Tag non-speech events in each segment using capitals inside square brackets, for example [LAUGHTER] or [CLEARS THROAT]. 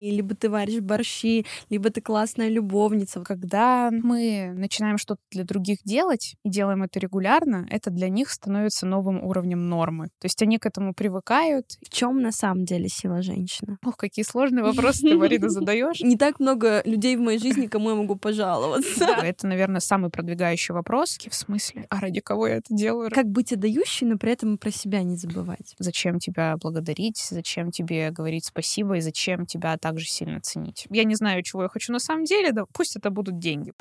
И либо ты варишь борщи, либо ты классная любовница. Когда мы начинаем что-то для других делать и делаем это регулярно, это для них становится новым уровнем нормы. То есть они к этому привыкают. В чем на самом деле сила женщины? Ох, какие сложные вопросы ты, Марина, [LAUGHS] задаешь. Не так много людей в моей жизни, кому я могу пожаловаться. Это, наверное, самый продвигающий вопрос. В смысле? А ради кого я это делаю? Как быть отдающей, но при этом про себя не забывать. Зачем тебя благодарить? Зачем тебе говорить спасибо? И зачем тебя так также сильно ценить. Я не знаю, чего я хочу на самом деле, да пусть это будут деньги.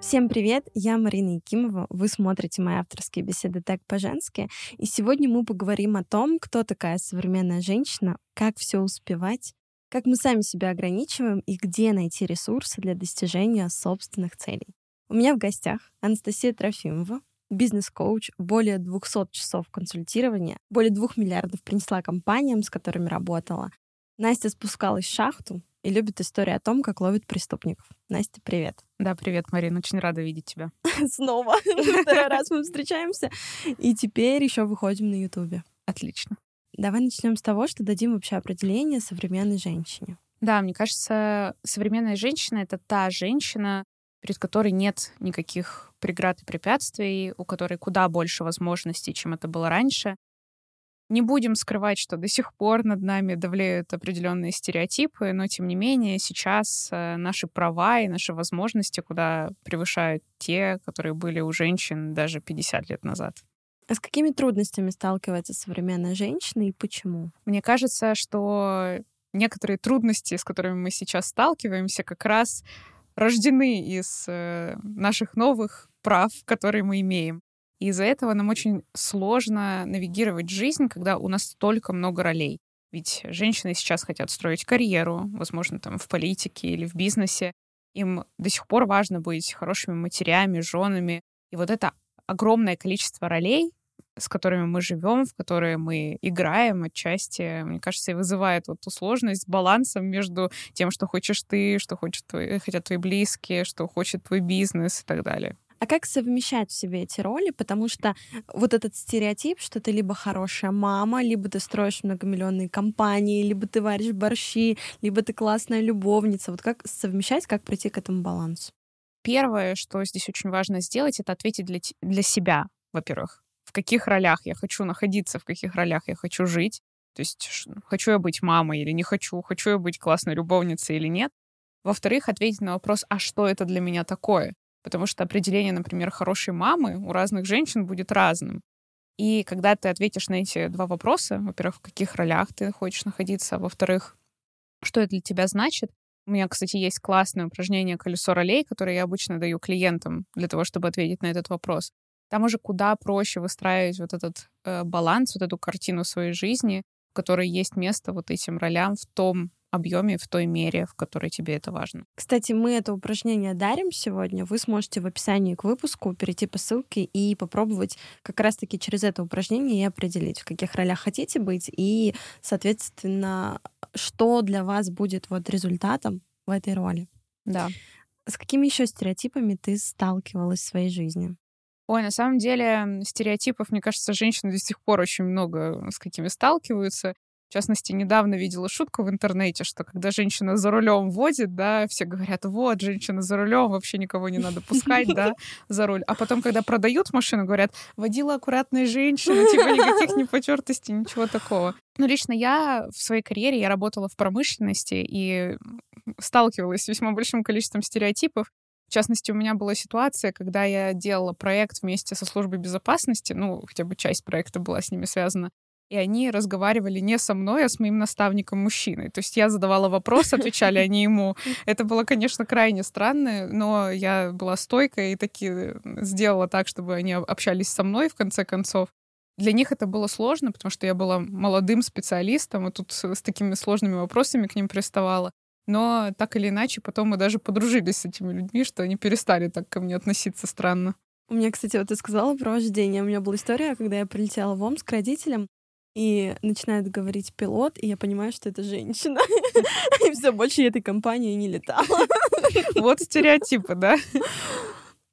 Всем привет, я Марина Якимова, вы смотрите мои авторские беседы «Так по-женски», и сегодня мы поговорим о том, кто такая современная женщина, как все успевать, как мы сами себя ограничиваем и где найти ресурсы для достижения собственных целей. У меня в гостях Анастасия Трофимова, бизнес-коуч, более 200 часов консультирования, более 2 миллиардов принесла компаниям, с которыми работала. Настя спускалась в шахту и любит истории о том, как ловит преступников. Настя, привет. Да, привет, Марина, очень рада видеть тебя. [LAUGHS] Снова. [LAUGHS] Второй раз мы встречаемся. И теперь еще выходим на Ютубе. Отлично. Давай начнем с того, что дадим вообще определение современной женщине. Да, мне кажется, современная женщина — это та женщина, перед которой нет никаких преград и препятствий, у которой куда больше возможностей, чем это было раньше. Не будем скрывать, что до сих пор над нами давлеют определенные стереотипы, но тем не менее сейчас э, наши права и наши возможности куда превышают те, которые были у женщин даже 50 лет назад. А с какими трудностями сталкивается современная женщина и почему? Мне кажется, что некоторые трудности, с которыми мы сейчас сталкиваемся, как раз рождены из э, наших новых прав, которые мы имеем. И из-за этого нам очень сложно навигировать жизнь, когда у нас столько много ролей. Ведь женщины сейчас хотят строить карьеру, возможно, там в политике или в бизнесе. Им до сих пор важно быть хорошими матерями, женами. И вот это огромное количество ролей с которыми мы живем, в которые мы играем отчасти, мне кажется, и вызывает вот ту сложность с балансом между тем, что хочешь ты, что хочет твои, хотят твои близкие, что хочет твой бизнес и так далее. А как совмещать в себе эти роли? Потому что вот этот стереотип, что ты либо хорошая мама, либо ты строишь многомиллионные компании, либо ты варишь борщи, либо ты классная любовница. Вот как совмещать, как прийти к этому балансу? Первое, что здесь очень важно сделать, это ответить для, для себя, во-первых в каких ролях я хочу находиться, в каких ролях я хочу жить. То есть хочу я быть мамой или не хочу, хочу я быть классной любовницей или нет. Во-вторых, ответить на вопрос, а что это для меня такое? Потому что определение, например, хорошей мамы у разных женщин будет разным. И когда ты ответишь на эти два вопроса, во-первых, в каких ролях ты хочешь находиться, а во-вторых, что это для тебя значит, у меня, кстати, есть классное упражнение «Колесо ролей», которое я обычно даю клиентам для того, чтобы ответить на этот вопрос. Там уже куда проще выстраивать вот этот э, баланс, вот эту картину своей жизни, в которой есть место вот этим ролям в том объеме, в той мере, в которой тебе это важно. Кстати, мы это упражнение дарим сегодня. Вы сможете в описании к выпуску перейти по ссылке и попробовать как раз-таки через это упражнение и определить, в каких ролях хотите быть и, соответственно, что для вас будет вот результатом в этой роли. Да. С какими еще стереотипами ты сталкивалась в своей жизни? Ой, на самом деле стереотипов, мне кажется, женщины до сих пор очень много с какими сталкиваются. В частности, недавно видела шутку в интернете, что когда женщина за рулем водит, да, все говорят, вот, женщина за рулем, вообще никого не надо пускать, [LAUGHS] да, за руль. А потом, когда продают машину, говорят, водила аккуратная женщина, типа никаких непотертостей, ничего такого. Но лично я в своей карьере, я работала в промышленности и сталкивалась с весьма большим количеством стереотипов. В частности, у меня была ситуация, когда я делала проект вместе со службой безопасности, ну, хотя бы часть проекта была с ними связана, и они разговаривали не со мной, а с моим наставником-мужчиной. То есть я задавала вопрос, отвечали они ему. Это было, конечно, крайне странно, но я была стойкой и таки сделала так, чтобы они общались со мной в конце концов. Для них это было сложно, потому что я была молодым специалистом, и тут с такими сложными вопросами к ним приставала. Но так или иначе, потом мы даже подружились с этими людьми, что они перестали так ко мне относиться странно. У меня, кстати, вот ты сказала про вождение. У меня была история, когда я прилетела в Омск к родителям, и начинает говорить пилот, и я понимаю, что это женщина. [LAUGHS] И все, больше этой компании не летала. [LAUGHS] Вот стереотипы, да?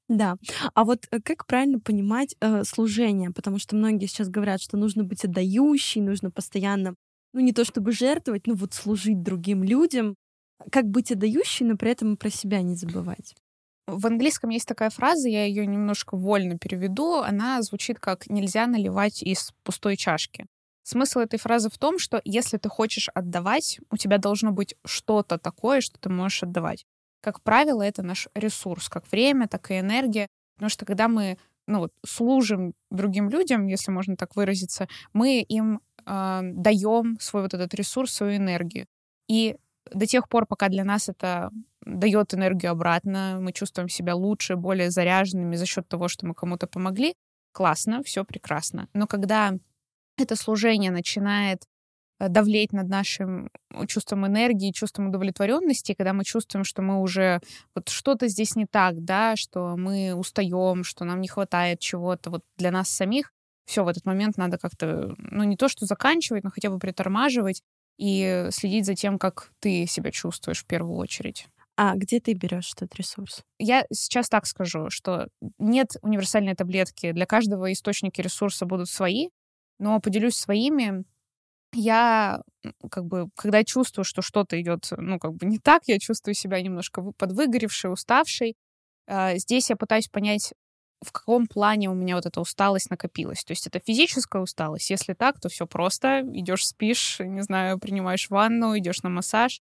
Да. А вот э, как правильно понимать э, служение? Потому что многие сейчас говорят, что нужно быть отдающей, нужно постоянно, ну не то чтобы жертвовать, ну вот служить другим людям. Как быть отдающей, но при этом про себя не забывать? В английском есть такая фраза, я ее немножко вольно переведу. Она звучит как «нельзя наливать из пустой чашки». Смысл этой фразы в том, что если ты хочешь отдавать, у тебя должно быть что-то такое, что ты можешь отдавать как правило, это наш ресурс, как время, так и энергия. Потому что когда мы ну, вот, служим другим людям, если можно так выразиться, мы им э, даем свой вот этот ресурс, свою энергию. И до тех пор, пока для нас это дает энергию обратно, мы чувствуем себя лучше, более заряженными за счет того, что мы кому-то помогли, классно, все прекрасно. Но когда это служение начинает Э, давлеть над нашим э, чувством энергии, чувством удовлетворенности, когда мы чувствуем, что мы уже вот что-то здесь не так, да, что мы устаем, что нам не хватает чего-то вот для нас самих, все, в этот момент надо как-то, ну, не то что заканчивать, но хотя бы притормаживать и следить за тем, как ты себя чувствуешь в первую очередь. А где ты берешь этот ресурс? Я сейчас так скажу, что нет универсальной таблетки. Для каждого источники ресурса будут свои, но поделюсь своими я как бы, когда чувствую, что что-то идет, ну, как бы не так, я чувствую себя немножко подвыгоревшей, уставшей. А, здесь я пытаюсь понять, в каком плане у меня вот эта усталость накопилась. То есть это физическая усталость. Если так, то все просто. Идешь, спишь, не знаю, принимаешь ванну, идешь на массаж.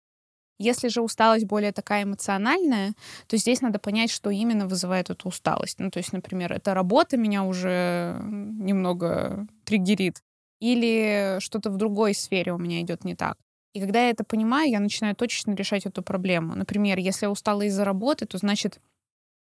Если же усталость более такая эмоциональная, то здесь надо понять, что именно вызывает эту усталость. Ну, то есть, например, эта работа меня уже немного триггерит или что-то в другой сфере у меня идет не так. И когда я это понимаю, я начинаю точечно решать эту проблему. Например, если я устала из-за работы, то значит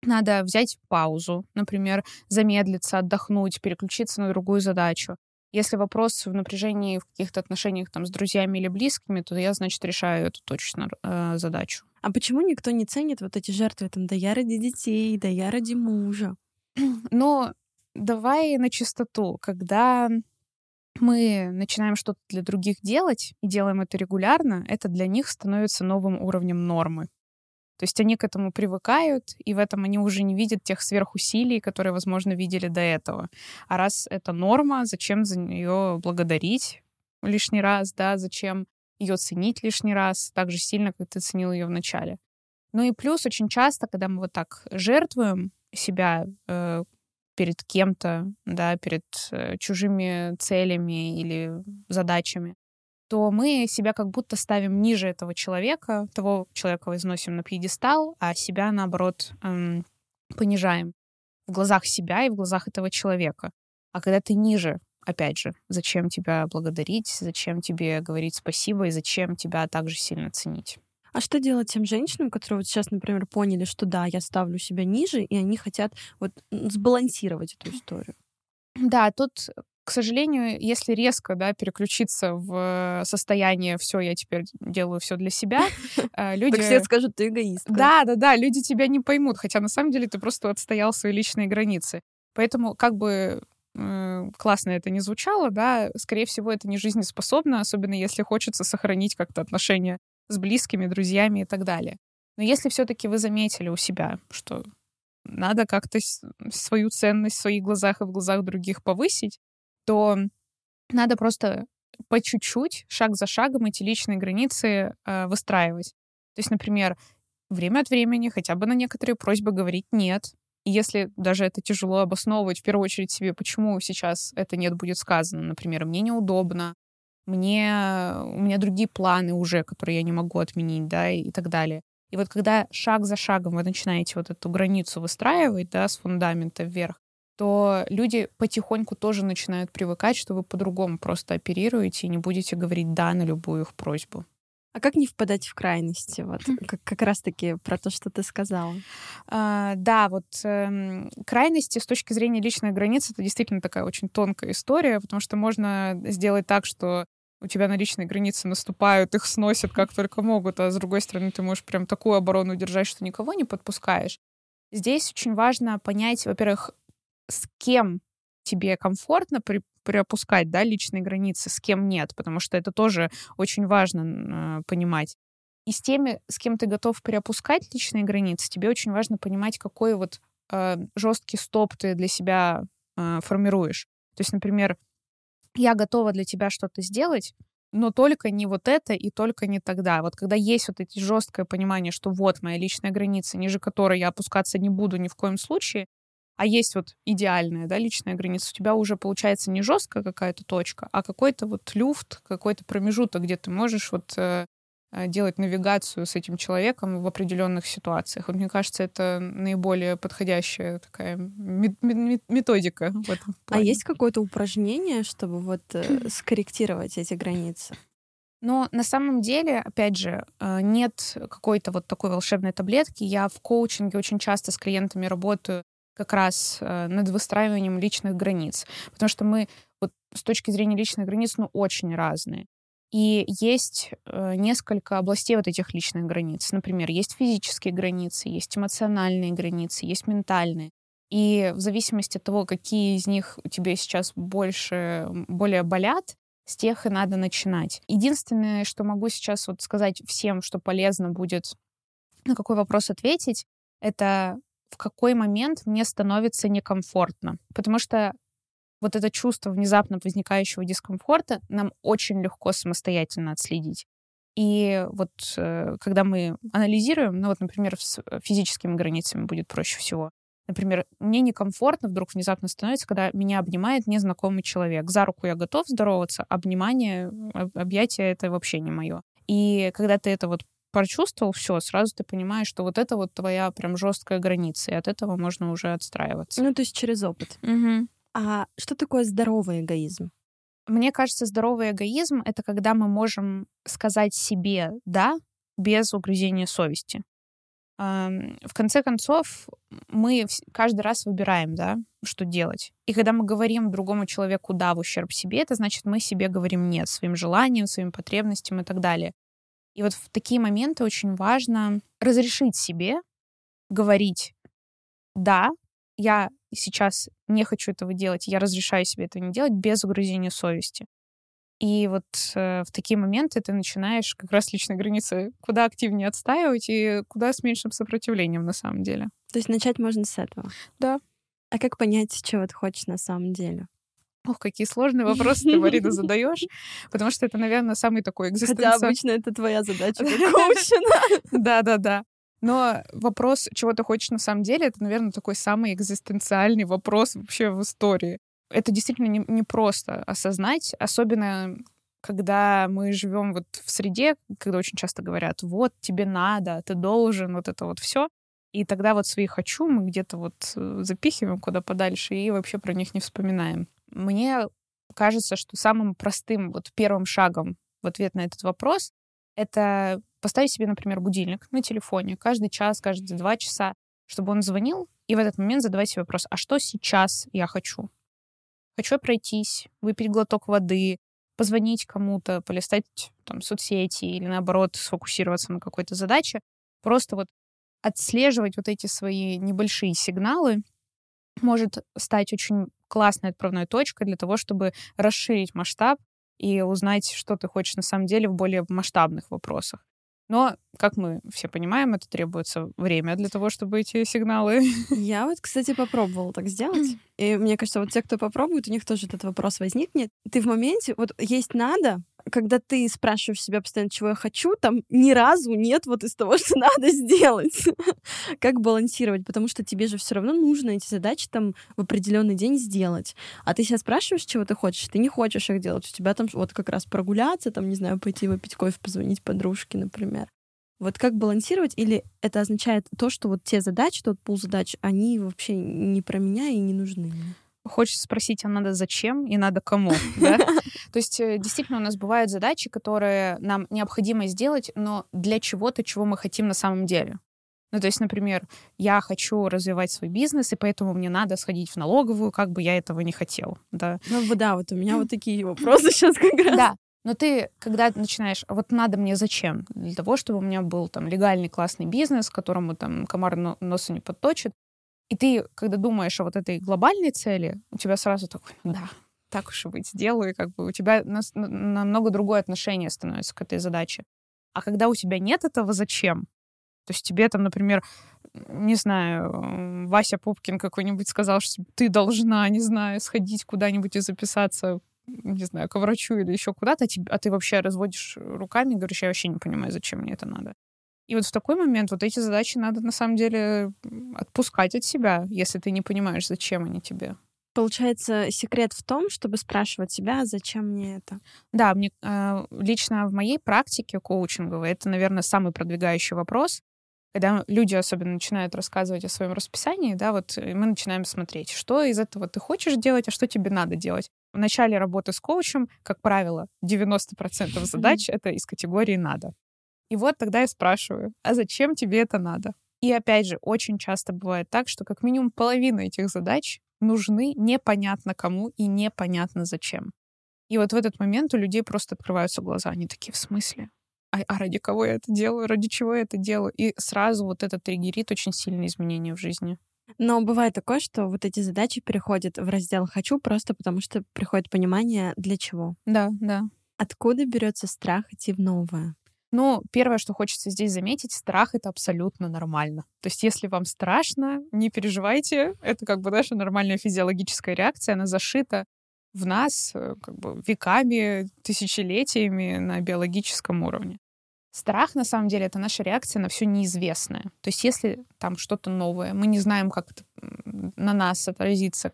надо взять паузу, например, замедлиться, отдохнуть, переключиться на другую задачу. Если вопрос в напряжении в каких-то отношениях там, с друзьями или близкими, то я, значит, решаю эту точно э, задачу. А почему никто не ценит вот эти жертвы, там, да я ради детей, да я ради мужа? [CLEARS THROAT] Ну, давай на чистоту. Когда мы начинаем что-то для других делать и делаем это регулярно, это для них становится новым уровнем нормы. То есть они к этому привыкают, и в этом они уже не видят тех сверхусилий, которые, возможно, видели до этого. А раз это норма, зачем за нее благодарить лишний раз, да, зачем ее ценить лишний раз так же сильно, как ты ценил ее в начале. Ну и плюс очень часто, когда мы вот так жертвуем себя э, перед кем-то, да, перед э, чужими целями или задачами, то мы себя как будто ставим ниже этого человека, того человека возносим на пьедестал, а себя, наоборот, эм, понижаем в глазах себя и в глазах этого человека. А когда ты ниже, опять же, зачем тебя благодарить, зачем тебе говорить спасибо и зачем тебя также сильно ценить? А что делать тем женщинам, которые вот сейчас, например, поняли, что да, я ставлю себя ниже, и они хотят вот сбалансировать эту историю? Да, тут к сожалению, если резко да, переключиться в состояние все, я теперь делаю все для себя, [LAUGHS] э, люди... Так все скажут, ты эгоист. Да, да, да, люди тебя не поймут, хотя на самом деле ты просто отстоял свои личные границы. Поэтому как бы э, классно это не звучало, да, скорее всего, это не жизнеспособно, особенно если хочется сохранить как-то отношения с близкими, друзьями и так далее. Но если все-таки вы заметили у себя, что надо как-то свою ценность в своих глазах и в глазах других повысить, то надо просто по чуть-чуть, шаг за шагом эти личные границы э, выстраивать. То есть, например, время от времени хотя бы на некоторые просьбы говорить «нет». И если даже это тяжело обосновывать, в первую очередь себе, почему сейчас это «нет» будет сказано. Например, мне неудобно, мне, у меня другие планы уже, которые я не могу отменить, да, и, и так далее. И вот когда шаг за шагом вы начинаете вот эту границу выстраивать, да, с фундамента вверх, то люди потихоньку тоже начинают привыкать, что вы по-другому просто оперируете и не будете говорить «да» на любую их просьбу. А как не впадать в крайности? Вот как, как раз-таки про то, что ты сказала. А, да, вот э, крайности с точки зрения личной границы это действительно такая очень тонкая история, потому что можно сделать так, что у тебя на личные границы наступают, их сносят как [LAUGHS] только могут, а с другой стороны ты можешь прям такую оборону держать, что никого не подпускаешь. Здесь очень важно понять, во-первых, с кем тебе комфортно при, приопускать да, личные границы, с кем нет, потому что это тоже очень важно э, понимать. И с теми, с кем ты готов приопускать личные границы, тебе очень важно понимать, какой вот э, жесткий стоп ты для себя э, формируешь. То есть, например, я готова для тебя что-то сделать, но только не вот это и только не тогда. Вот когда есть вот эти жесткое понимание, что вот моя личная граница, ниже которой я опускаться не буду ни в коем случае, а есть вот идеальная, да, личная граница, у тебя уже получается не жесткая какая-то точка, а какой-то вот люфт, какой-то промежуток, где ты можешь вот э, э делать навигацию с этим человеком в определенных ситуациях. Вот мне кажется, это наиболее подходящая такая методика. В этом а есть какое-то упражнение, чтобы вот э, скорректировать эти границы? Но на самом деле, опять же, нет какой-то вот такой волшебной таблетки. Я в коучинге очень часто с клиентами работаю как раз э, над выстраиванием личных границ. Потому что мы вот с точки зрения личных границ, ну, очень разные. И есть э, несколько областей вот этих личных границ. Например, есть физические границы, есть эмоциональные границы, есть ментальные. И в зависимости от того, какие из них у тебя сейчас больше, более болят, с тех и надо начинать. Единственное, что могу сейчас вот сказать всем, что полезно будет на какой вопрос ответить, это в какой момент мне становится некомфортно. Потому что вот это чувство внезапно возникающего дискомфорта нам очень легко самостоятельно отследить. И вот э, когда мы анализируем, ну вот, например, с физическими границами будет проще всего. Например, мне некомфортно вдруг внезапно становится, когда меня обнимает незнакомый человек. За руку я готов здороваться, обнимание, объятие — это вообще не мое. И когда ты это вот прочувствовал, все, сразу ты понимаешь, что вот это вот твоя прям жесткая граница, и от этого можно уже отстраиваться. Ну, то есть через опыт. Угу. А что такое здоровый эгоизм? Мне кажется, здоровый эгоизм — это когда мы можем сказать себе «да» без угрызения совести. В конце концов, мы каждый раз выбираем, да, что делать. И когда мы говорим другому человеку «да» в ущерб себе, это значит, мы себе говорим «нет» своим желаниям, своим потребностям и так далее. И вот в такие моменты очень важно разрешить себе говорить, да, я сейчас не хочу этого делать, я разрешаю себе этого не делать без угрызения совести. И вот э, в такие моменты ты начинаешь как раз личные границы куда активнее отстаивать и куда с меньшим сопротивлением на самом деле. То есть начать можно с этого? Да. А как понять, чего ты хочешь на самом деле? Ох, какие сложные вопросы ты, Марина, [LAUGHS] задаешь, потому что это, наверное, самый такой экзистенциальный... Хотя обычно это твоя задача как [LAUGHS] коуча. Да-да-да. Но вопрос, чего ты хочешь на самом деле, это, наверное, такой самый экзистенциальный вопрос вообще в истории. Это действительно не, не просто осознать, особенно когда мы живем вот в среде, когда очень часто говорят, вот тебе надо, ты должен, вот это вот все. И тогда вот свои хочу мы где-то вот э, запихиваем куда подальше и вообще про них не вспоминаем. Мне кажется, что самым простым вот первым шагом в ответ на этот вопрос это поставить себе, например, будильник на телефоне каждый час, каждые два часа, чтобы он звонил, и в этот момент задавать себе вопрос, а что сейчас я хочу? Хочу пройтись, выпить глоток воды, позвонить кому-то, полистать там соцсети или, наоборот, сфокусироваться на какой-то задаче. Просто вот отслеживать вот эти свои небольшие сигналы может стать очень классной отправной точкой для того, чтобы расширить масштаб и узнать, что ты хочешь на самом деле в более масштабных вопросах. Но, как мы все понимаем, это требуется время для того, чтобы эти сигналы... Я вот, кстати, попробовала так сделать. [CLEARS THROAT] И мне кажется, вот те, кто попробует, у них тоже этот вопрос возникнет. Ты в моменте, вот есть надо, когда ты спрашиваешь себя постоянно, чего я хочу, там ни разу нет вот из того, [LAUGHS] что надо сделать. как балансировать? Потому что тебе же все равно нужно эти задачи там в определенный день сделать. А ты себя спрашиваешь, чего ты хочешь, ты не хочешь их делать. У тебя там вот как раз прогуляться, там, не знаю, пойти выпить кофе, позвонить подружке, например. Вот как балансировать? Или это означает то, что вот те задачи, тот пул задач, они вообще не про меня и не нужны мне? Хочется спросить, а надо зачем и надо кому, да? [LAUGHS] То есть э, действительно у нас бывают задачи, которые нам необходимо сделать, но для чего-то, чего мы хотим на самом деле. Ну, то есть, например, я хочу развивать свой бизнес, и поэтому мне надо сходить в налоговую, как бы я этого не хотел, да. Ну, да, вот у меня вот такие вопросы [LAUGHS] сейчас как раз. Да, но ты, когда начинаешь, вот надо мне зачем? Для того, чтобы у меня был там легальный классный бизнес, которому там комар носа не подточит, и ты, когда думаешь о вот этой глобальной цели, у тебя сразу такой, да, так уж и быть, сделаю, как бы у тебя намного другое отношение становится к этой задаче. А когда у тебя нет этого зачем, то есть тебе там, например, не знаю, Вася Пупкин какой-нибудь сказал, что ты должна, не знаю, сходить куда-нибудь и записаться не знаю, к врачу или еще куда-то, а ты вообще разводишь руками и говоришь, я вообще не понимаю, зачем мне это надо. И вот в такой момент вот эти задачи надо на самом деле отпускать от себя, если ты не понимаешь, зачем они тебе. Получается, секрет в том, чтобы спрашивать себя, «А зачем мне это? Да, мне э, лично в моей практике коучинговой это, наверное, самый продвигающий вопрос. Когда люди особенно начинают рассказывать о своем расписании, да, вот мы начинаем смотреть, что из этого ты хочешь делать, а что тебе надо делать. В начале работы с коучем, как правило, 90% задач — это из категории «надо». И вот тогда я спрашиваю, а зачем тебе это надо? И опять же, очень часто бывает так, что как минимум половина этих задач нужны непонятно кому и непонятно зачем. И вот в этот момент у людей просто открываются глаза. Они такие, в смысле? А, а ради кого я это делаю? Ради чего я это делаю? И сразу вот это триггерит очень сильные изменения в жизни. Но бывает такое, что вот эти задачи переходят в раздел «хочу» просто потому, что приходит понимание, для чего. Да, да. Откуда берется страх идти в новое? Ну, первое, что хочется здесь заметить, страх — это абсолютно нормально. То есть если вам страшно, не переживайте. Это как бы наша нормальная физиологическая реакция, она зашита в нас э, как бы веками, тысячелетиями на биологическом уровне. Страх, на самом деле, это наша реакция на все неизвестное. То есть если там что-то новое, мы не знаем, как на нас отразится,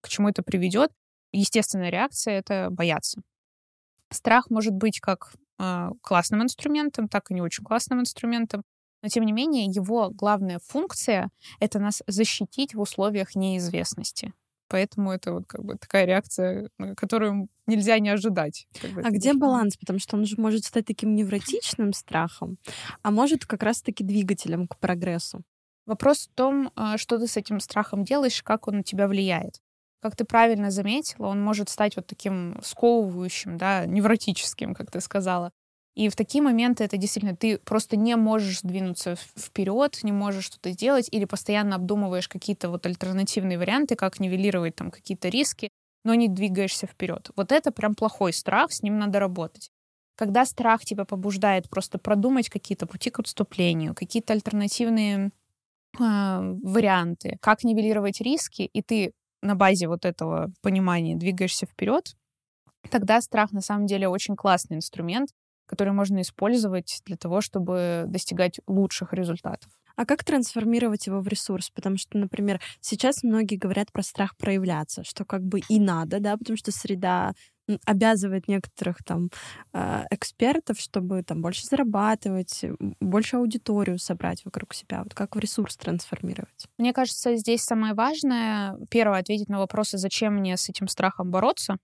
к чему это приведет, естественная реакция — это бояться. Страх может быть как классным инструментом, так и не очень классным инструментом. Но, тем не менее, его главная функция — это нас защитить в условиях неизвестности. Поэтому это вот как бы такая реакция, которую нельзя не ожидать. А где баланс? Потому что он же может стать таким невротичным страхом, а может как раз-таки двигателем к прогрессу. Вопрос в том, а, что ты с этим страхом делаешь, как он на тебя влияет. Как ты правильно заметила, он может стать вот таким сковывающим, да, невротическим, как ты сказала. И в такие моменты это действительно ты просто не можешь сдвинуться вперед, не можешь что-то сделать, или постоянно обдумываешь какие-то вот альтернативные варианты, как нивелировать там какие-то риски, но не двигаешься вперед. Вот это прям плохой страх, с ним надо работать. Когда страх тебя побуждает просто продумать какие-то пути к отступлению, какие-то альтернативные э, варианты, как нивелировать риски, и ты на базе вот этого понимания двигаешься вперед, тогда страх на самом деле очень классный инструмент, который можно использовать для того, чтобы достигать лучших результатов. А как трансформировать его в ресурс? Потому что, например, сейчас многие говорят про страх проявляться, что как бы и надо, да, потому что среда обязывает некоторых там э, экспертов, чтобы там больше зарабатывать, больше аудиторию собрать вокруг себя. Вот как в ресурс трансформировать? Мне кажется, здесь самое важное, первое, ответить на вопросы, зачем мне с этим страхом бороться,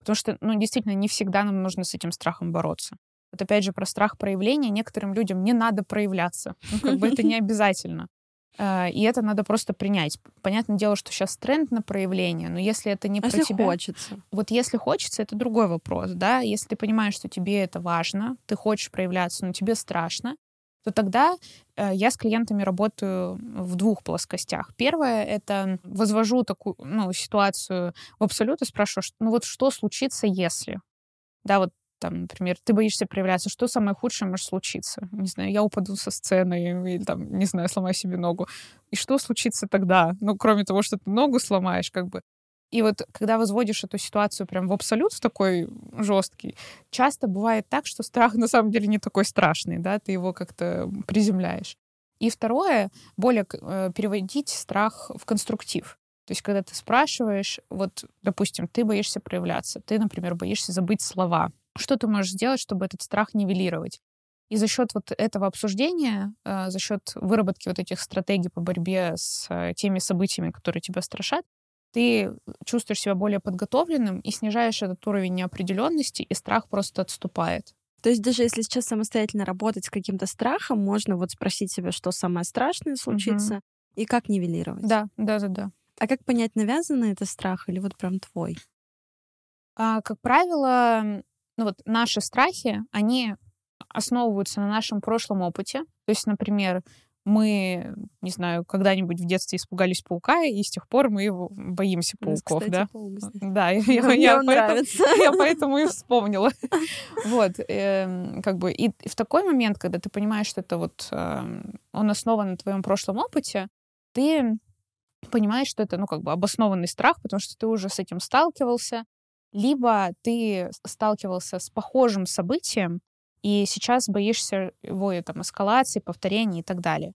потому что, ну, действительно, не всегда нам нужно с этим страхом бороться. Вот опять же про страх проявления. Некоторым людям не надо проявляться. Ну, как бы это не [LAUGHS] обязательно. Э, и это надо просто принять. Понятное дело, что сейчас тренд на проявление, но если это не а про если тебя... хочется? Вот если хочется, это другой вопрос, да. Если ты понимаешь, что тебе это важно, ты хочешь проявляться, но тебе страшно, то тогда э, я с клиентами работаю в двух плоскостях. Первое — это возвожу такую ну, ситуацию в абсолют и спрашиваю, ну вот что случится, если? Да, вот там, например, ты боишься проявляться, что самое худшее может случиться? Не знаю, я упаду со сцены или там, не знаю, сломаю себе ногу. И что случится тогда? Ну, кроме того, что ты ногу сломаешь, как бы. И вот когда возводишь эту ситуацию прям в абсолют в такой жесткий, часто бывает так, что страх на самом деле не такой страшный, да, ты его как-то приземляешь. И второе, более э, переводить страх в конструктив. То есть, когда ты спрашиваешь, вот, допустим, ты боишься проявляться, ты, например, боишься забыть слова, что ты можешь сделать, чтобы этот страх нивелировать? И за счет вот этого обсуждения, э, за счет выработки вот этих стратегий по борьбе с э, теми событиями, которые тебя страшат, ты чувствуешь себя более подготовленным и снижаешь этот уровень неопределенности, и страх просто отступает. То есть даже если сейчас самостоятельно работать с каким-то страхом, можно вот спросить себя, что самое страшное случится, угу. и как нивелировать. Да, да, да, да. А как понять, навязанный это страх или вот прям твой? А, как правило, ну вот наши страхи, они основываются на нашем прошлом опыте. То есть, например, мы, не знаю, когда-нибудь в детстве испугались паука, и с тех пор мы его боимся пауков, да? Паук здесь. Да, я, я, Мне я он поэтому, нравится. я [LAUGHS] поэтому и вспомнила. Вот, эм, как бы, и в такой момент, когда ты понимаешь, что это вот, эм, он основан на твоем прошлом опыте, ты понимаешь, что это, ну, как бы обоснованный страх, потому что ты уже с этим сталкивался, либо ты сталкивался с похожим событием, и сейчас боишься его там, эскалации, повторения и так далее.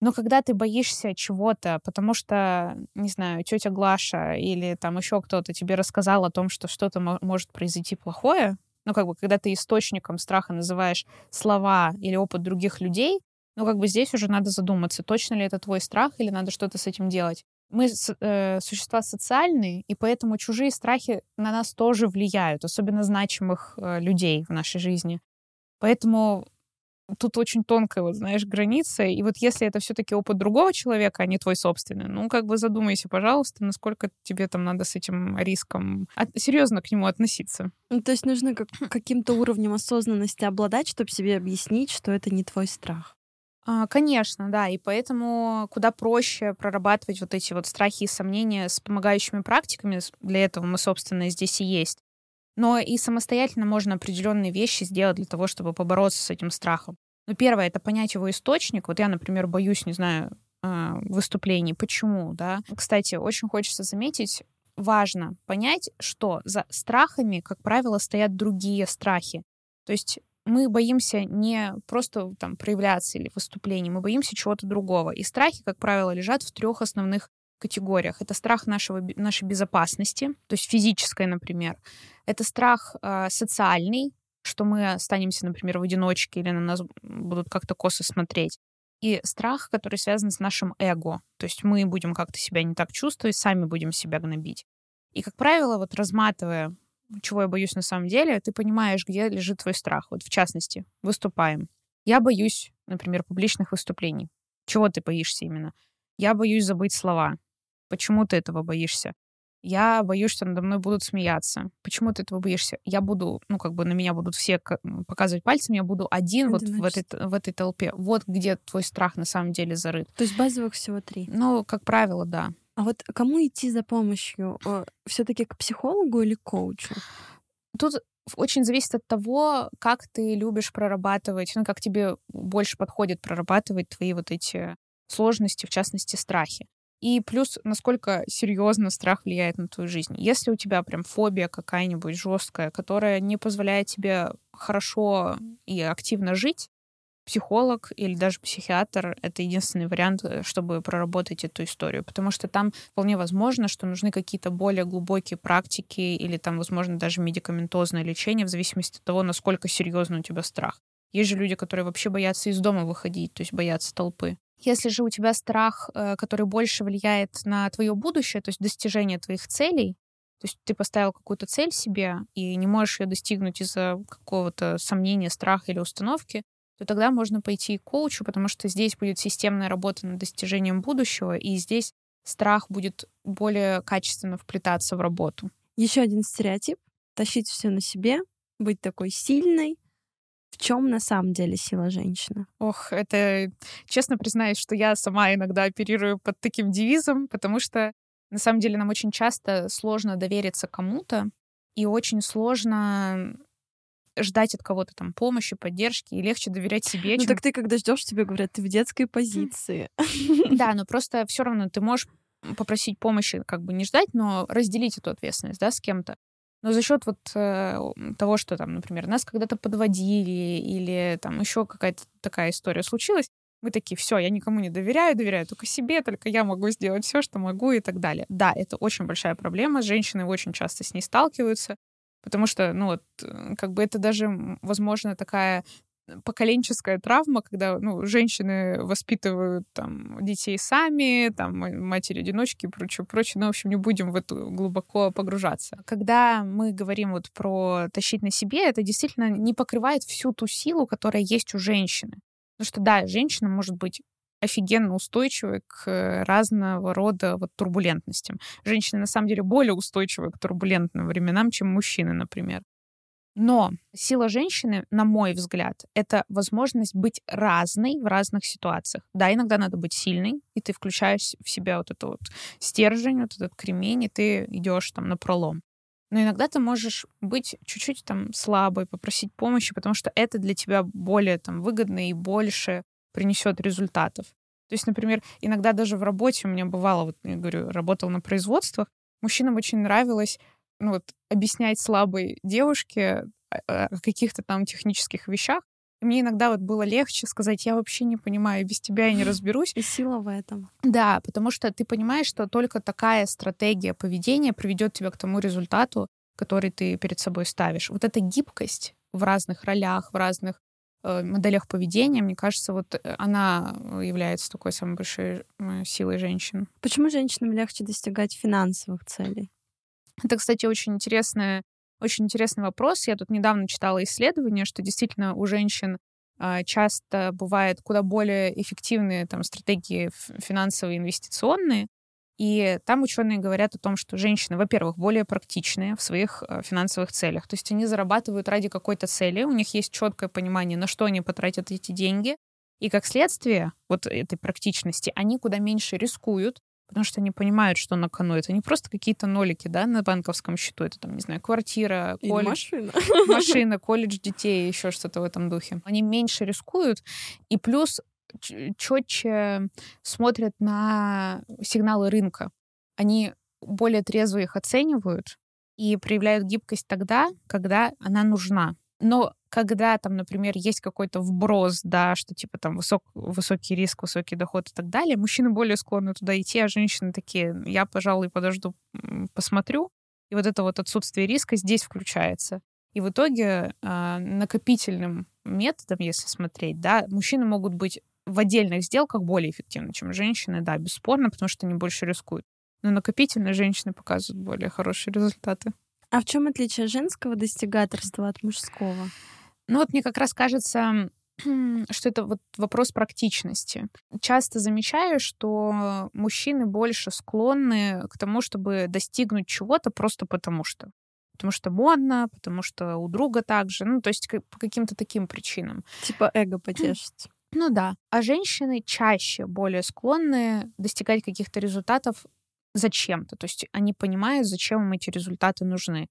Но когда ты боишься чего-то, потому что, не знаю, тетя Глаша или там еще кто-то тебе рассказал о том, что что-то мо- может произойти плохое, ну, как бы, когда ты источником страха называешь слова или опыт других людей, ну, как бы здесь уже надо задуматься, точно ли это твой страх или надо что-то с этим делать. Мы э, существа социальные, и поэтому чужие страхи на нас тоже влияют, особенно значимых э, людей в нашей жизни. Поэтому тут очень тонкая, вот, знаешь, граница. И вот если это все-таки опыт другого человека, а не твой собственный, ну, как бы задумайся, пожалуйста, насколько тебе там надо с этим риском от- серьезно к нему относиться. Ну, то есть нужно как- каким-то уровнем осознанности обладать, чтобы себе объяснить, что это не твой страх. А, Конечно, да, и поэтому куда проще прорабатывать вот эти вот страхи и сомнения с помогающими практиками. Для этого мы, собственно, здесь и есть. Но и самостоятельно можно определенные вещи сделать для того, чтобы побороться с этим страхом. Ну, первое — это понять его источник. Вот я, например, боюсь, не знаю, а, выступлений. Почему, да? Кстати, очень хочется заметить, важно понять, что за страхами, как правило, стоят другие страхи. То есть мы боимся не просто там проявляться или выступлений, мы боимся чего-то другого. И страхи, как правило, лежат в трех основных категориях. Это страх нашего, нашей безопасности, то есть физической, например. Это страх э, социальный, что мы останемся, например, в одиночке или на нас будут как-то косо смотреть. И страх, который связан с нашим эго. То есть мы будем как-то себя не так чувствовать, сами будем себя гнобить. И, как правило, вот разматывая, чего я боюсь на самом деле, ты понимаешь, где лежит твой страх. Вот в частности, выступаем. Я боюсь, например, публичных выступлений. Чего ты боишься именно? Я боюсь забыть слова. Почему ты этого боишься? Я боюсь, что надо мной будут смеяться. Почему ты этого боишься? Я буду, ну, как бы на меня будут все показывать пальцем, я буду один вот в этой, в этой толпе. Вот где твой страх на самом деле зарыт. То есть базовых всего три. Ну, как правило, да. А вот кому идти за помощью? Все-таки к психологу или к коучу? Тут очень зависит от того, как ты любишь прорабатывать, ну, как тебе больше подходит прорабатывать твои вот эти сложности, в частности, страхи. И плюс, насколько серьезно страх влияет на твою жизнь. Если у тебя прям фобия какая-нибудь жесткая, которая не позволяет тебе хорошо и активно жить, психолог или даже психиатр — это единственный вариант, э, чтобы проработать эту историю. Потому что там вполне возможно, что нужны какие-то более глубокие практики или там, возможно, даже медикаментозное лечение в зависимости от того, насколько серьезно у тебя страх. Есть же люди, которые вообще боятся из дома выходить, то есть боятся толпы. Если же у тебя страх, э, который больше влияет на твое будущее, то есть достижение твоих целей, то есть ты поставил какую-то цель себе и не можешь ее достигнуть из-за какого-то сомнения, страха или установки, то тогда можно пойти к коучу, потому что здесь будет системная работа над достижением будущего, и здесь страх будет более качественно вплетаться в работу. Еще один стереотип — тащить все на себе, быть такой сильной. В чем на самом деле сила женщины? Ох, это честно признаюсь, что я сама иногда оперирую под таким девизом, потому что на самом деле нам очень часто сложно довериться кому-то, и очень сложно ждать от кого-то там помощи, поддержки, и легче доверять себе. Ну чем- так ты, когда ждешь, тебе говорят, ты в детской позиции. Да, [LAUGHS] но просто все равно ты можешь попросить помощи, как бы не ждать, но разделить эту ответственность, да, с кем-то. Но за счет вот э, того, что там, например, нас когда-то подводили или там еще какая-то такая история случилась, мы такие, все, я никому не доверяю, доверяю только себе, только я могу сделать все, что могу и так далее. Да, это очень большая проблема, женщины очень часто с ней сталкиваются, потому что, ну вот, э, как бы это даже, возможно, такая поколенческая травма, когда ну, женщины воспитывают там, детей сами, там, матери-одиночки и прочее, прочее. Ну, в общем, не будем в эту глубоко погружаться. Когда мы говорим вот про тащить на себе, это действительно не покрывает всю ту силу, которая есть у женщины. Потому что, да, женщина может быть офигенно устойчивой к э, разного рода вот турбулентностям. Женщины, на самом деле, более устойчивы к турбулентным временам, чем мужчины, например. Но сила женщины, на мой взгляд, это возможность быть разной в разных ситуациях. Да, иногда надо быть сильной, и ты включаешь в себя вот этот вот стержень, вот этот кремень, и ты идешь там на пролом. Но иногда ты можешь быть чуть-чуть там слабой, попросить помощи, потому что это для тебя более там выгодно и больше принесет результатов. То есть, например, иногда даже в работе у меня бывало, вот я говорю, работал на производствах, мужчинам очень нравилось ну, вот, объяснять слабой девушке о каких-то там технических вещах. И мне иногда вот было легче сказать, я вообще не понимаю, без тебя я не [LAUGHS] разберусь. И сила в этом. Да, потому что ты понимаешь, что только такая стратегия поведения приведет тебя к тому результату, который ты перед собой ставишь. Вот эта гибкость в разных ролях, в разных моделях поведения, мне кажется, вот э, она является такой самой большой э, силой женщин. Почему женщинам легче достигать финансовых целей? Это, кстати, очень интересная очень интересный вопрос. Я тут недавно читала исследование, что действительно у женщин часто бывают куда более эффективные там, стратегии финансовые, инвестиционные. И там ученые говорят о том, что женщины, во-первых, более практичные в своих а, финансовых целях. То есть они зарабатывают ради какой-то цели, у них есть четкое понимание, на что они потратят эти деньги. И как следствие вот этой практичности, они куда меньше рискуют, потому что они понимают, что на кону. Это не просто какие-то нолики, да, на банковском счету. Это там, не знаю, квартира, колледж. машина. Машина, колледж детей, еще что-то в этом духе. Они меньше рискуют, и плюс четче смотрят на сигналы рынка. Они более трезво их оценивают и проявляют гибкость тогда, когда она нужна. Но когда там, например, есть какой-то вброс, да, что типа там высок, высокий риск, высокий доход и так далее, мужчины более склонны туда идти, а женщины такие, я, пожалуй, подожду, посмотрю. И вот это вот отсутствие риска здесь включается. И в итоге э, накопительным методом, если смотреть, да, мужчины могут быть в отдельных сделках более эффективны, чем женщины, да, бесспорно, потому что они больше рискуют. Но накопительные женщины показывают более хорошие результаты. А в чем отличие женского достигаторства от мужского? Ну вот мне как раз кажется, [CLEARS THROAT] что это вот вопрос практичности. Часто замечаю, что мужчины больше склонны к тому, чтобы достигнуть чего-то просто потому что. Потому что модно, потому что у друга также, ну, то есть по каким-то таким причинам. Типа эго потешить. Ну да. А женщины чаще более склонны достигать каких-то результатов зачем-то. То есть они понимают, зачем им эти результаты нужны.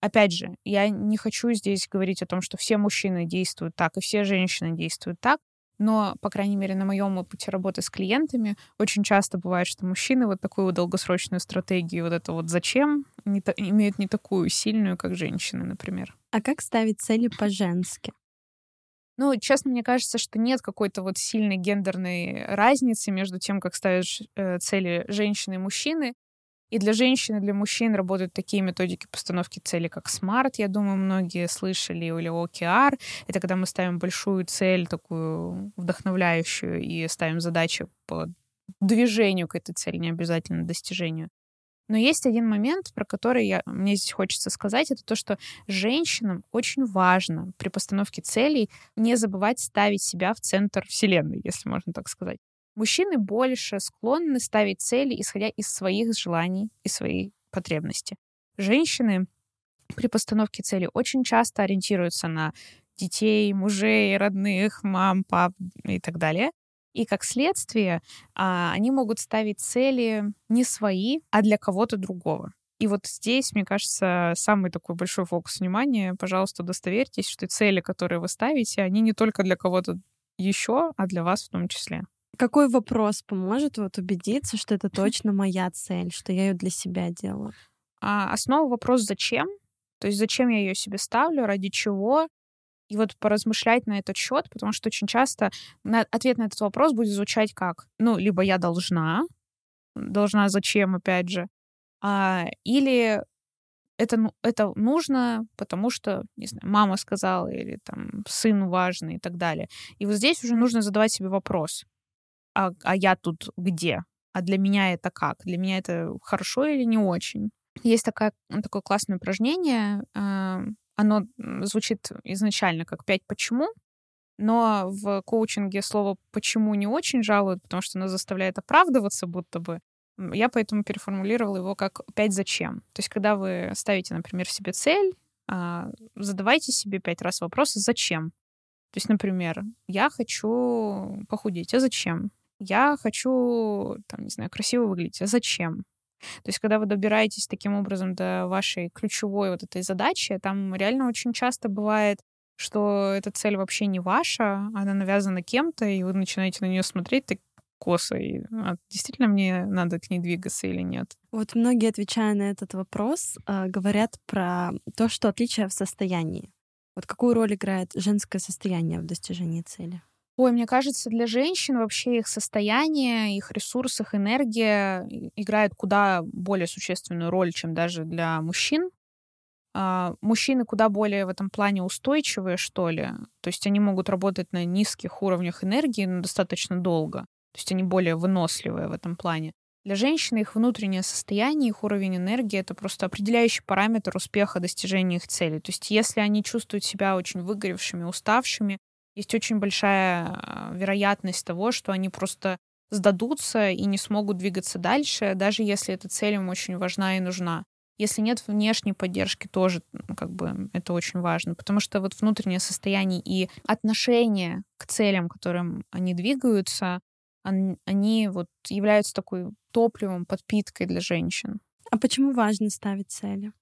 Опять же, я не хочу здесь говорить о том, что все мужчины действуют так и все женщины действуют так, но, по крайней мере, на моем опыте работы с клиентами очень часто бывает, что мужчины вот такую долгосрочную стратегию, вот это вот зачем, не та, имеют не такую сильную, как женщины, например. А как ставить цели по-женски? Ну, честно, мне кажется, что нет какой-то вот сильной гендерной разницы между тем, как ставишь э, цели женщины и мужчины. И для женщин, и для мужчин работают такие методики постановки цели, как SMART, я думаю, многие слышали, или OKR. Это когда мы ставим большую цель, такую вдохновляющую, и ставим задачи по движению к этой цели, не обязательно достижению. Но есть один момент, про который я, мне здесь хочется сказать, это то, что женщинам очень важно при постановке целей не забывать ставить себя в центр Вселенной, если можно так сказать. Мужчины больше склонны ставить цели, исходя из своих желаний и своей потребности. Женщины при постановке цели очень часто ориентируются на детей, мужей, родных, мам, пап и так далее. И как следствие, а, они могут ставить цели не свои, а для кого-то другого. И вот здесь, мне кажется, самый такой большой фокус внимания. Пожалуйста, удостоверьтесь, что цели, которые вы ставите, они не только для кого-то еще, а для вас в том числе. Какой вопрос поможет вот убедиться, что это точно моя цель, что я ее для себя делаю? А, основа вопрос «зачем?». То есть зачем я ее себе ставлю, ради чего, и вот поразмышлять на этот счет, потому что очень часто на, ответ на этот вопрос будет звучать как, ну, либо я должна, должна зачем, опять же, а, или это, ну, это нужно, потому что, не знаю, мама сказала, или там сын важный и так далее. И вот здесь уже нужно задавать себе вопрос, а, а я тут где? А для меня это как? Для меня это хорошо или не очень? Есть такая, такое классное упражнение, оно звучит изначально как «пять почему», но в коучинге слово «почему» не очень жалуют, потому что оно заставляет оправдываться будто бы. Я поэтому переформулировала его как «пять зачем». То есть когда вы ставите, например, себе цель, а, задавайте себе пять раз вопрос «Зачем?». То есть, например, я хочу похудеть, а зачем? Я хочу, там, не знаю, красиво выглядеть, а зачем? То есть, когда вы добираетесь таким образом до вашей ключевой вот этой задачи, там реально очень часто бывает, что эта цель вообще не ваша, она навязана кем-то, и вы начинаете на нее смотреть так косо, и а, действительно мне надо к ней двигаться или нет. Вот многие, отвечая на этот вопрос, а, говорят про то, что отличие в состоянии. Вот какую роль играет женское состояние в достижении цели? Ой, мне кажется, для женщин вообще их состояние, их ресурс, их энергия играет куда более существенную роль, чем даже для мужчин. А, мужчины куда более в этом плане устойчивые, что ли. То есть они могут работать на низких уровнях энергии но достаточно долго. То есть они более выносливые в этом плане. Для женщины их внутреннее состояние, их уровень энергии — это просто определяющий параметр успеха достижения их цели. То есть если они чувствуют себя очень выгоревшими, уставшими, есть очень большая а, вероятность того, что они просто сдадутся и не смогут двигаться дальше, даже если эта цель им очень важна и нужна. Если нет внешней поддержки, тоже как бы это очень важно, потому что вот внутреннее состояние и отношение к целям, к которым они двигаются, они вот являются такой топливом, подпиткой для женщин. А почему важно ставить цели?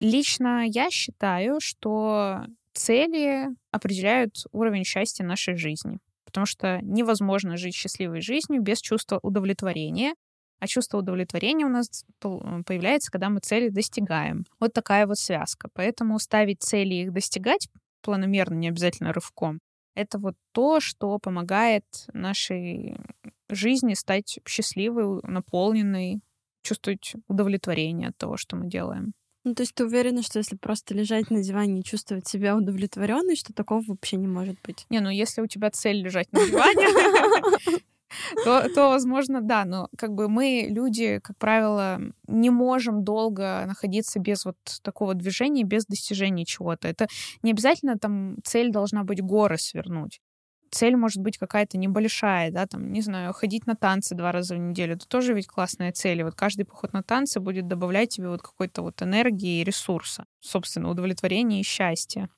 Лично я считаю, что цели определяют уровень счастья нашей жизни. Потому что невозможно жить счастливой жизнью без чувства удовлетворения. А чувство удовлетворения у нас появляется, когда мы цели достигаем. Вот такая вот связка. Поэтому ставить цели и их достигать планомерно, не обязательно рывком, это вот то, что помогает нашей жизни стать счастливой, наполненной, чувствовать удовлетворение от того, что мы делаем. Ну, то есть ты уверена, что если просто лежать на диване и чувствовать себя удовлетворенной, что такого вообще не может быть? Не, ну если у тебя цель лежать на диване, [LAUGHS] то, то, возможно, да, но как бы мы, люди, как правило, не можем долго находиться без вот такого движения, без достижения чего-то. Это не обязательно там цель должна быть горы свернуть цель может быть какая-то небольшая, да, там, не знаю, ходить на танцы два раза в неделю, это тоже ведь классная цель. И вот каждый поход на танцы будет добавлять тебе вот какой-то вот энергии и ресурса, собственно, удовлетворения и счастья.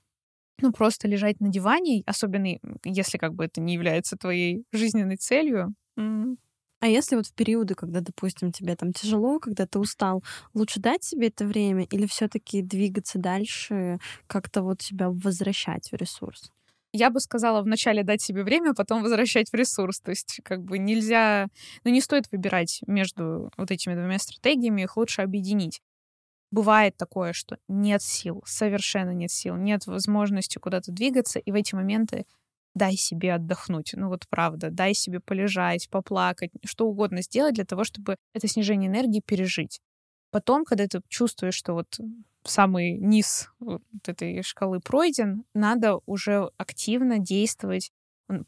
Ну, просто лежать на диване, особенно если как бы это не является твоей жизненной целью. А если вот в периоды, когда, допустим, тебе там тяжело, когда ты устал, лучше дать себе это время или все-таки двигаться дальше, как-то вот себя возвращать в ресурс? Я бы сказала вначале дать себе время, а потом возвращать в ресурс. То есть как бы нельзя... Ну, не стоит выбирать между вот этими двумя стратегиями, их лучше объединить. Бывает такое, что нет сил, совершенно нет сил, нет возможности куда-то двигаться, и в эти моменты дай себе отдохнуть. Ну вот правда, дай себе полежать, поплакать, что угодно сделать для того, чтобы это снижение энергии пережить. Потом, когда ты чувствуешь, что вот самый низ вот этой шкалы пройден, надо уже активно действовать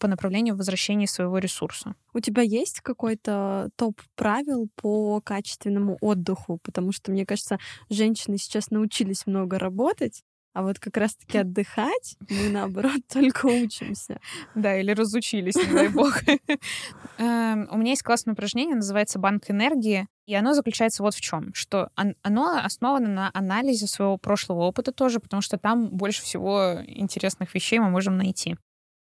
по направлению возвращения своего ресурса. У тебя есть какой-то топ правил по качественному отдыху? Потому что, мне кажется, женщины сейчас научились много работать, а вот как раз-таки отдыхать мы, наоборот, [LAUGHS] только учимся. Да, или разучились, не дай бог. [LAUGHS] Эм, у меня есть классное упражнение, называется «Банк энергии». И оно заключается вот в чем, что оно основано на анализе своего прошлого опыта тоже, потому что там больше всего интересных вещей мы можем найти.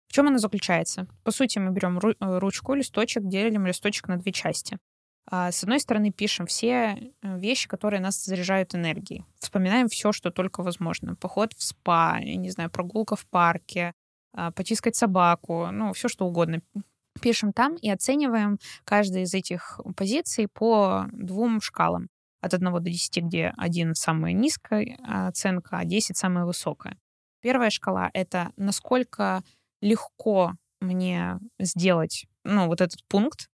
В чем оно заключается? По сути, мы берем э, ручку, листочек, делим листочек на две части. А, с одной стороны, пишем все э, вещи, которые нас заряжают энергией. Вспоминаем все, что только возможно. Поход в спа, я не знаю, прогулка в парке, а, потискать собаку, ну, все что угодно. Пишем там и оцениваем каждую из этих позиций по двум шкалам. От 1 до 10, где 1 самая низкая оценка, а 10 самая высокая. Первая шкала — это насколько легко мне сделать ну, вот этот пункт, а,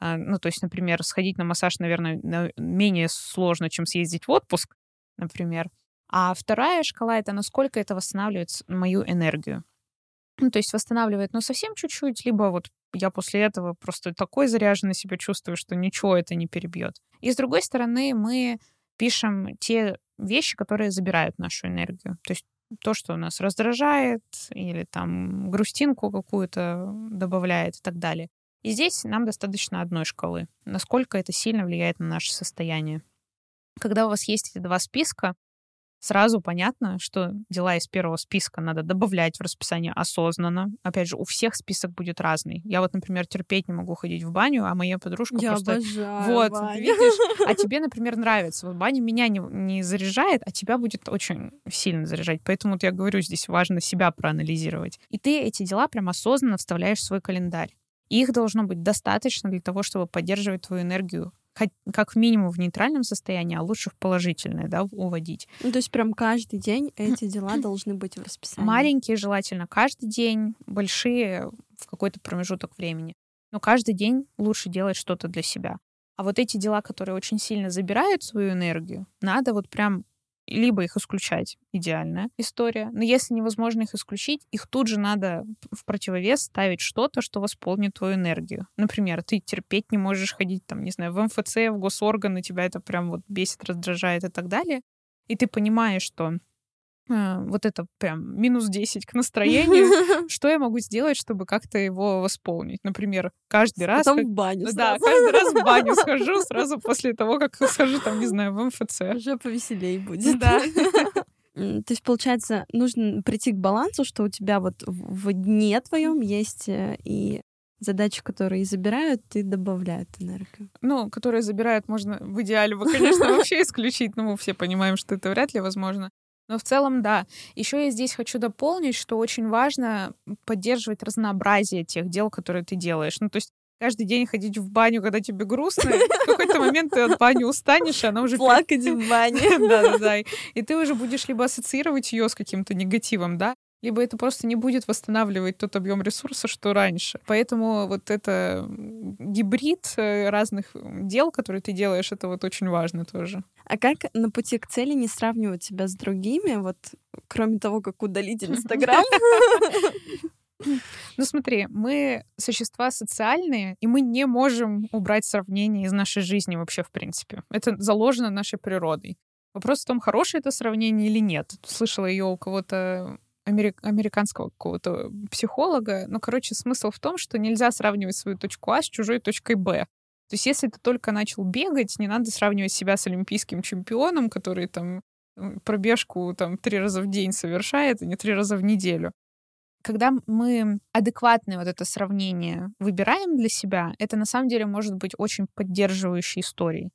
ну, то есть, например, сходить на массаж, наверное, менее сложно, чем съездить в отпуск, например. А вторая шкала — это насколько это восстанавливает мою энергию. Ну, то есть восстанавливает, ну, совсем чуть-чуть, либо вот я после этого просто такой заряженный себя чувствую, что ничего это не перебьет. И с другой стороны, мы пишем те вещи, которые забирают нашу энергию. То есть то, что нас раздражает, или там грустинку какую-то добавляет и так далее. И здесь нам достаточно одной шкалы, насколько это сильно влияет на наше состояние. Когда у вас есть эти два списка, сразу понятно, что дела из первого списка надо добавлять в расписание осознанно. Опять же, у всех список будет разный. Я вот, например, терпеть не могу ходить в баню, а моя подружка Я просто... обожаю Вот, баню. видишь? [LAUGHS] А тебе, например, нравится. Вот баня меня не, не заряжает, а тебя будет очень сильно заряжать. Поэтому вот я говорю, здесь важно себя проанализировать. И ты эти дела прям осознанно вставляешь в свой календарь. Их должно быть достаточно для того, чтобы поддерживать твою энергию как минимум в нейтральном состоянии, а лучше в положительное, да, уводить. Ну, то есть прям каждый день [CLEARS THROAT] эти дела должны быть в расписании. Маленькие желательно каждый день, большие в какой-то промежуток времени. Но каждый день лучше делать что-то для себя. А вот эти дела, которые очень сильно забирают свою энергию, надо вот прям либо их исключать, идеальная история. Но если невозможно их исключить, их тут же надо в противовес ставить что-то, что восполнит твою энергию. Например, ты терпеть не можешь ходить, там, не знаю, в МФЦ, в госорганы, тебя это прям вот бесит, раздражает и так далее. И ты понимаешь, что вот это прям минус 10 к настроению, [LAUGHS] что я могу сделать, чтобы как-то его восполнить? Например, каждый раз... Потом как- в баню Да, сразу. каждый раз в баню [LAUGHS] схожу сразу после того, как схожу, там, не знаю, в МФЦ. Уже повеселей будет. Да. [LAUGHS] То есть, получается, нужно прийти к балансу, что у тебя вот в в дне твоем есть э, и задачи, которые забирают и добавляют энергию. Ну, которые забирают, можно в идеале бы, конечно, вообще исключить, но мы все понимаем, что это вряд ли возможно. Но в целом, да. Еще я здесь хочу дополнить, что очень важно поддерживать разнообразие тех дел, которые ты делаешь. Ну, то есть каждый день ходить в баню, когда тебе грустно, в какой-то момент ты от бани устанешь, и она уже... Плакать в бане. [LAUGHS] Да-да-да. И ты уже будешь либо ассоциировать ее с каким-то негативом, да, либо это просто не будет восстанавливать тот объем ресурса, что раньше. Поэтому вот это гибрид э, разных дел, которые ты делаешь, это вот очень важно тоже. А как на пути к цели не сравнивать себя с другими, вот кроме того, как удалить [LAUGHS] Инстаграм? Ну смотри, мы существа социальные, и мы не можем убрать сравнение из нашей жизни вообще, в принципе. Это заложено нашей природой. Вопрос в том, хорошее это сравнение или нет. Слышала ее у кого-то амери- американского какого-то психолога. Но, короче, смысл в том, что нельзя сравнивать свою точку А с чужой точкой Б. То есть, если ты только начал бегать, не надо сравнивать себя с олимпийским чемпионом, который там пробежку там три раза в день совершает, а не три раза в неделю. Когда мы адекватное вот это сравнение выбираем для себя, это на самом деле может быть очень поддерживающей историей.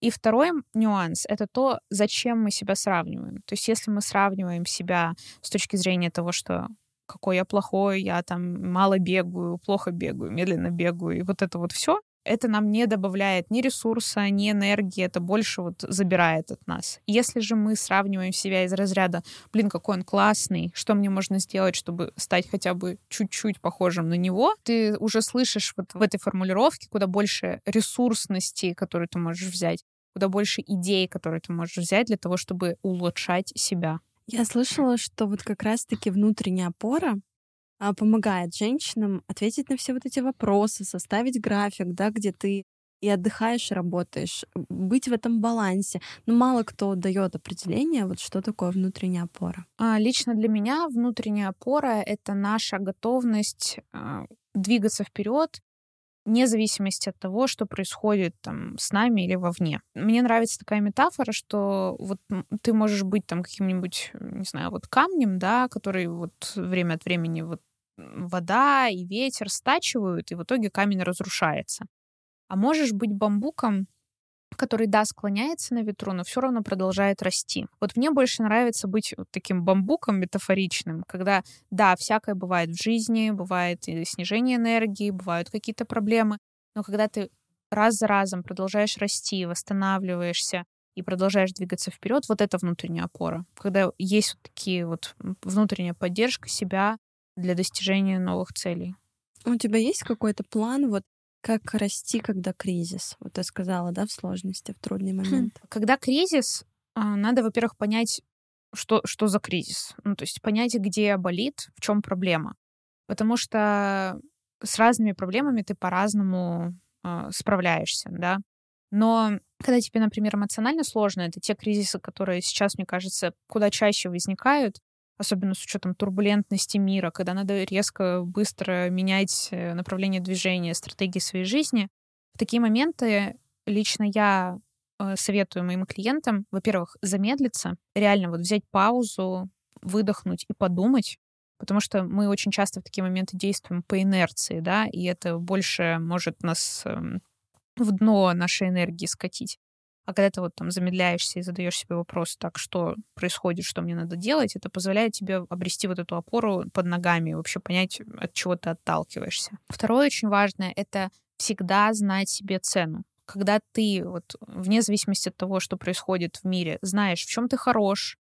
И второй нюанс — это то, зачем мы себя сравниваем. То есть если мы сравниваем себя с точки зрения того, что какой я плохой, я там мало бегаю, плохо бегаю, медленно бегаю, и вот это вот все, это нам не добавляет ни ресурса, ни энергии, это больше вот забирает от нас. Если же мы сравниваем себя из разряда, блин, какой он классный, что мне можно сделать, чтобы стать хотя бы чуть-чуть похожим на него, ты уже слышишь вот в этой формулировке куда больше ресурсности, которые ты можешь взять, куда больше идей, которые ты можешь взять для того, чтобы улучшать себя. Я слышала, что вот как раз-таки внутренняя опора помогает женщинам ответить на все вот эти вопросы, составить график, да, где ты и отдыхаешь, и работаешь, быть в этом балансе. Но мало кто дает определение, вот что такое внутренняя опора. А, Лично для меня внутренняя опора — это наша готовность а, двигаться вперед, вне зависимости от того, что происходит там с нами или вовне. Мне нравится такая метафора, что вот ты можешь быть там каким-нибудь, не знаю, вот камнем, да, который вот время от времени вот вода и ветер стачивают, и в итоге камень разрушается. А можешь быть бамбуком, который, да, склоняется на ветру, но все равно продолжает расти. Вот мне больше нравится быть таким бамбуком метафоричным, когда, да, всякое бывает в жизни, бывает и снижение энергии, бывают какие-то проблемы, но когда ты раз за разом продолжаешь расти, восстанавливаешься и продолжаешь двигаться вперед, вот это внутренняя опора. Когда есть вот такие вот внутренняя поддержка себя для достижения новых целей. У тебя есть какой-то план, вот как расти, когда кризис? Вот ты сказала, да, в сложности, в трудный момент. Когда кризис, а, надо, во-первых, понять, что, что за кризис. Ну, то есть понять, где болит, в чем проблема. Потому что с разными проблемами ты по-разному а, справляешься, да. Но когда тебе, например, эмоционально сложно, это те кризисы, которые сейчас, мне кажется, куда чаще возникают, особенно с учетом турбулентности мира, когда надо резко, быстро менять э, направление движения, стратегии своей жизни. В такие моменты лично я э, советую моим клиентам, во-первых, замедлиться, реально вот взять паузу, выдохнуть и подумать, потому что мы очень часто в такие моменты действуем по инерции, да, и это больше может нас эм, в дно нашей энергии скатить. А когда ты вот там замедляешься и задаешь себе вопрос, так, что происходит, что мне надо делать, это позволяет тебе обрести вот эту опору под ногами и вообще понять, от чего ты отталкиваешься. Второе очень важное — это всегда знать себе цену. Когда ты, вот, вне зависимости от того, что происходит в мире, знаешь, в чем ты хорош,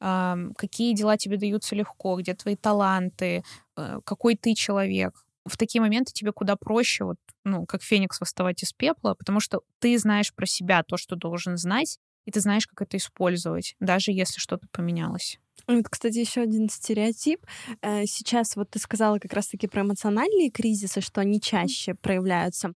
какие дела тебе даются легко, где твои таланты, э, какой ты человек, в такие моменты тебе куда проще, вот, ну, как феникс восставать из пепла, потому что ты знаешь про себя то, что должен знать, и ты знаешь, как это использовать, даже если что-то поменялось. Вот, кстати, еще один стереотип. Э, сейчас вот ты сказала как раз-таки про эмоциональные кризисы, что они чаще проявляются.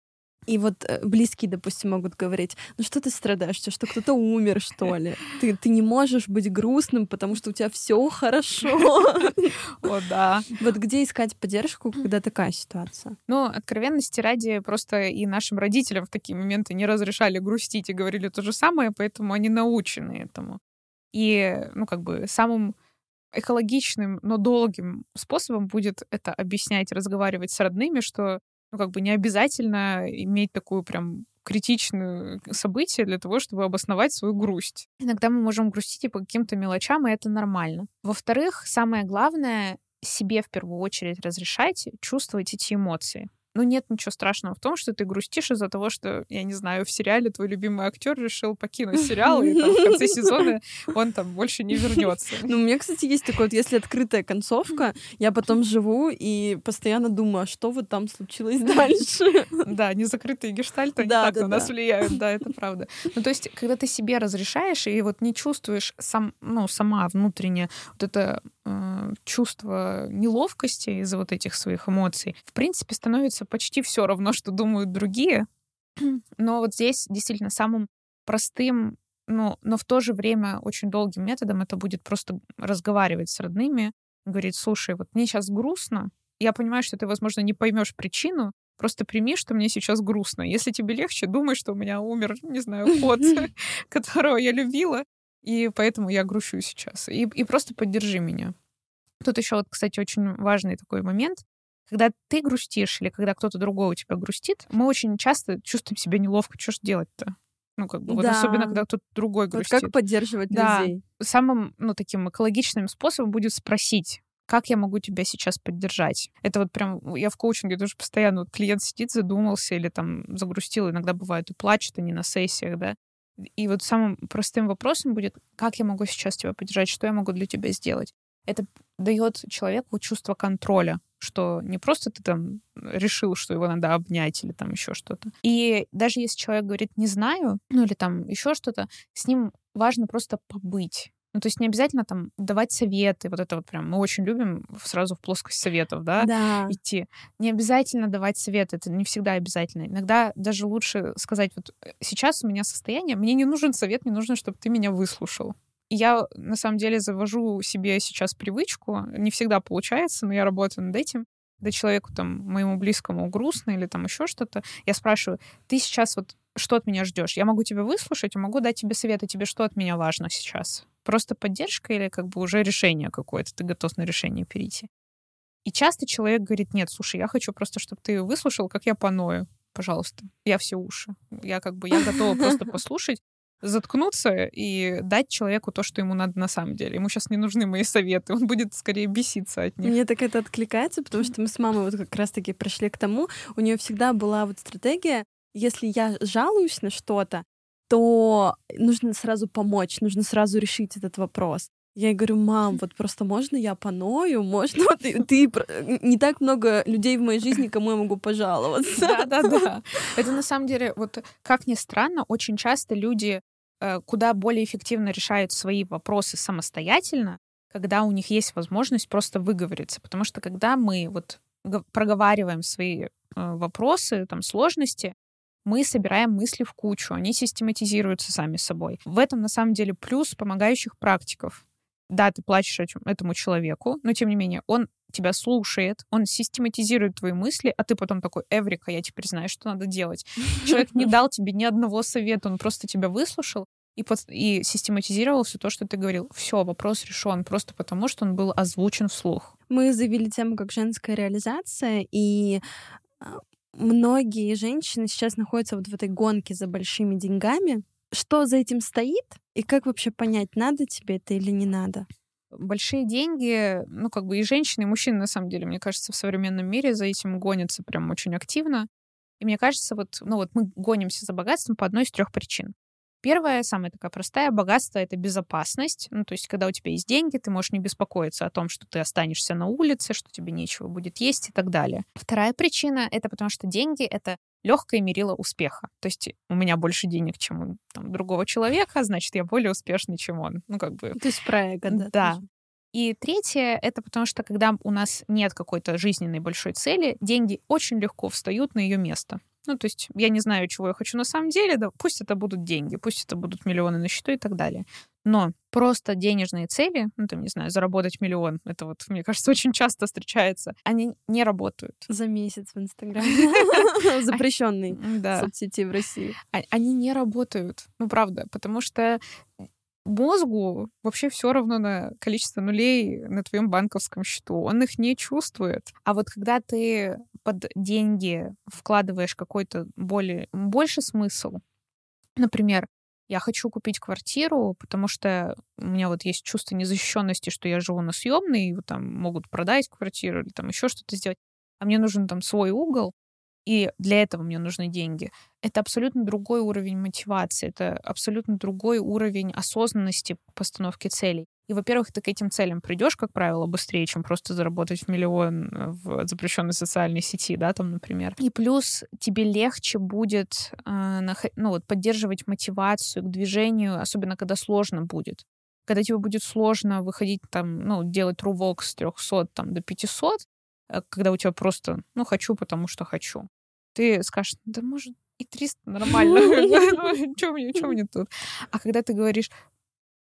И вот э, близкие, допустим, могут говорить, ну что ты страдаешь, что кто-то умер, что ли? Ты, ты не можешь быть грустным, потому что у тебя все хорошо. [LAUGHS] О, да. Вот где искать поддержку, когда такая ситуация? Ну, откровенности ради, просто и нашим родителям в такие моменты не разрешали грустить и говорили то же самое, поэтому они научены этому. И, ну, как бы, самым экологичным, но долгим способом будет это объяснять, разговаривать с родными, что ну, как бы не обязательно иметь такую прям критичное событие для того, чтобы обосновать свою грусть. Иногда мы можем грустить и по каким-то мелочам, и это нормально. Во-вторых, самое главное себе в первую очередь разрешать чувствовать эти эмоции ну, нет ничего страшного в том, что ты грустишь из-за того, что, я не знаю, в сериале твой любимый актер решил покинуть сериал, и там в конце [LAUGHS] сезона он там больше не вернется. Ну, у меня, кстати, есть такое вот, если открытая концовка, я потом живу и постоянно думаю, а что вот там случилось [LAUGHS] дальше? Да, незакрытые гештальты, они так на нас влияют, да, это [LAUGHS] правда. Ну, то есть, когда ты себе разрешаешь и вот не чувствуешь сам, ну, сама внутренне вот это чувство неловкости из-за вот этих своих эмоций, в принципе, становится почти все равно, что думают другие. [CLEARS THROAT] Но вот здесь действительно самым простым, но, но в то же время очень долгим методом это будет просто разговаривать с родными, говорить, слушай, вот мне сейчас грустно, я понимаю, что ты, возможно, не поймешь причину, просто прими, что мне сейчас грустно. Если тебе легче, думай, что у меня умер, не знаю, кот, [LAUGHS] [LAUGHS] которого я любила, и поэтому я грущу сейчас. И, и просто поддержи меня. Тут еще, вот, кстати, очень важный такой момент. Когда ты грустишь или когда кто-то другой у тебя грустит, мы очень часто чувствуем себя неловко. Что ж делать-то? Ну, как бы, вот да. особенно, когда кто-то другой грустит. Вот как поддерживать да. людей? Самым, ну, таким экологичным способом будет спросить, как я могу тебя сейчас поддержать? Это вот прям, я в коучинге тоже постоянно, вот клиент сидит, задумался или там загрустил, иногда бывает и плачет, они на сессиях, да, и вот самым простым вопросом будет, как я могу сейчас тебя поддержать, что я могу для тебя сделать. Это дает человеку чувство контроля, что не просто ты там решил, что его надо обнять или там еще что-то. И даже если человек говорит «не знаю», ну или там еще что-то, с ним важно просто побыть. Ну, то есть не обязательно там давать советы, вот это вот прям мы очень любим сразу в плоскость советов, да, да. идти. Не обязательно давать советы, это не всегда обязательно. Иногда даже лучше сказать, вот э, сейчас у меня состояние, мне не нужен совет, мне нужно, чтобы ты меня выслушал. И я, на самом деле, завожу себе сейчас привычку, не всегда получается, но я работаю над этим, когда человеку там, моему близкому грустно или там еще что-то, я спрашиваю, ты сейчас вот что от меня ждешь? Я могу тебя выслушать, могу дать тебе советы, тебе что от меня важно сейчас? Просто поддержка или как бы уже решение какое-то, ты готов на решение перейти? И часто человек говорит, нет, слушай, я хочу просто, чтобы ты выслушал, как я поною. Пожалуйста, я все уши. Я как бы, я готова просто [LAUGHS] послушать, заткнуться и дать человеку то, что ему надо на самом деле. Ему сейчас не нужны мои советы, он будет скорее беситься от них. Мне так это откликается, потому что мы с мамой вот как раз-таки пришли к тому, у нее всегда была вот стратегия если я жалуюсь на что-то, то нужно сразу помочь, нужно сразу решить этот вопрос. Я ей говорю, мам, вот просто можно я поною, можно ты, ты не так много людей в моей жизни, кому я могу пожаловаться. Да, да, [LAUGHS] да. Это на самом деле вот как ни странно, очень часто люди э, куда более эффективно решают свои вопросы самостоятельно, когда у них есть возможность просто выговориться, потому что когда мы вот проговариваем свои э, вопросы, там сложности, мы собираем мысли в кучу, они систематизируются сами собой. В этом, на самом деле, плюс помогающих практиков. Да, ты плачешь этому человеку, но, тем не менее, он тебя слушает, он систематизирует твои мысли, а ты потом такой, Эврика, я теперь знаю, что надо делать. Человек не дал тебе ни одного совета, он просто тебя выслушал и, под, и систематизировал все то, что ты говорил. Все, вопрос решен, просто потому что он был озвучен вслух. Мы заявили тему как женская реализация, и а, многие женщины сейчас находятся вот в этой гонке за большими деньгами. Что за этим стоит? И как вообще понять, надо тебе это или не надо? большие деньги, ну, как бы и женщины, и мужчины, на самом деле, мне кажется, в современном мире за этим гонятся прям очень активно. И мне кажется, вот, ну, вот мы гонимся за богатством по одной из трех причин. Первая, самая такая простая, богатство — это безопасность. Ну, то есть, когда у тебя есть деньги, ты можешь не беспокоиться о том, что ты останешься на улице, что тебе нечего будет есть и так далее. Вторая причина — это потому что деньги — это легкое мерило успеха. То есть у меня больше денег, чем у там, другого человека, значит, я более успешный, чем он. Ну, как бы... То есть про эго, да? Да. И третье — это потому что, когда у нас нет какой-то жизненной большой цели, деньги очень легко встают на ее место. Ну, то есть я не знаю, чего я хочу на самом деле, да пусть это будут деньги, пусть это будут миллионы на счету и так далее. Но просто денежные цели, ну, там, не знаю, заработать миллион, это вот, мне кажется, [LAUGHS] очень часто встречается, они не работают. За месяц в Инстаграме. [LAUGHS] Запрещенный соцсети в России. А, они не работают. Ну, правда, потому что мозгу вообще все равно на количество нулей на твоем банковском счету. Он их не чувствует. А вот когда ты под деньги вкладываешь какой-то более, больше смысл, например, я хочу купить квартиру, потому что у меня вот есть чувство незащищенности, что я живу на съемной, и там могут продать квартиру или там еще что-то сделать, а мне нужен там свой угол, и для этого мне нужны деньги. Это абсолютно другой уровень мотивации, это абсолютно другой уровень осознанности постановки целей. И, во-первых, ты к этим целям придешь, как правило, быстрее, чем просто заработать в миллион э, в запрещенной социальной сети, да, там, например. И плюс тебе легче будет э, ну, вот, поддерживать мотивацию к движению, особенно когда сложно будет. Когда тебе будет сложно выходить там, ну, делать рывок с 300 там, до 500, э, когда у тебя просто, ну, хочу, потому что хочу. Ты скажешь, да может и 300 нормально. [LAUGHS] Что мне тут? А когда ты говоришь,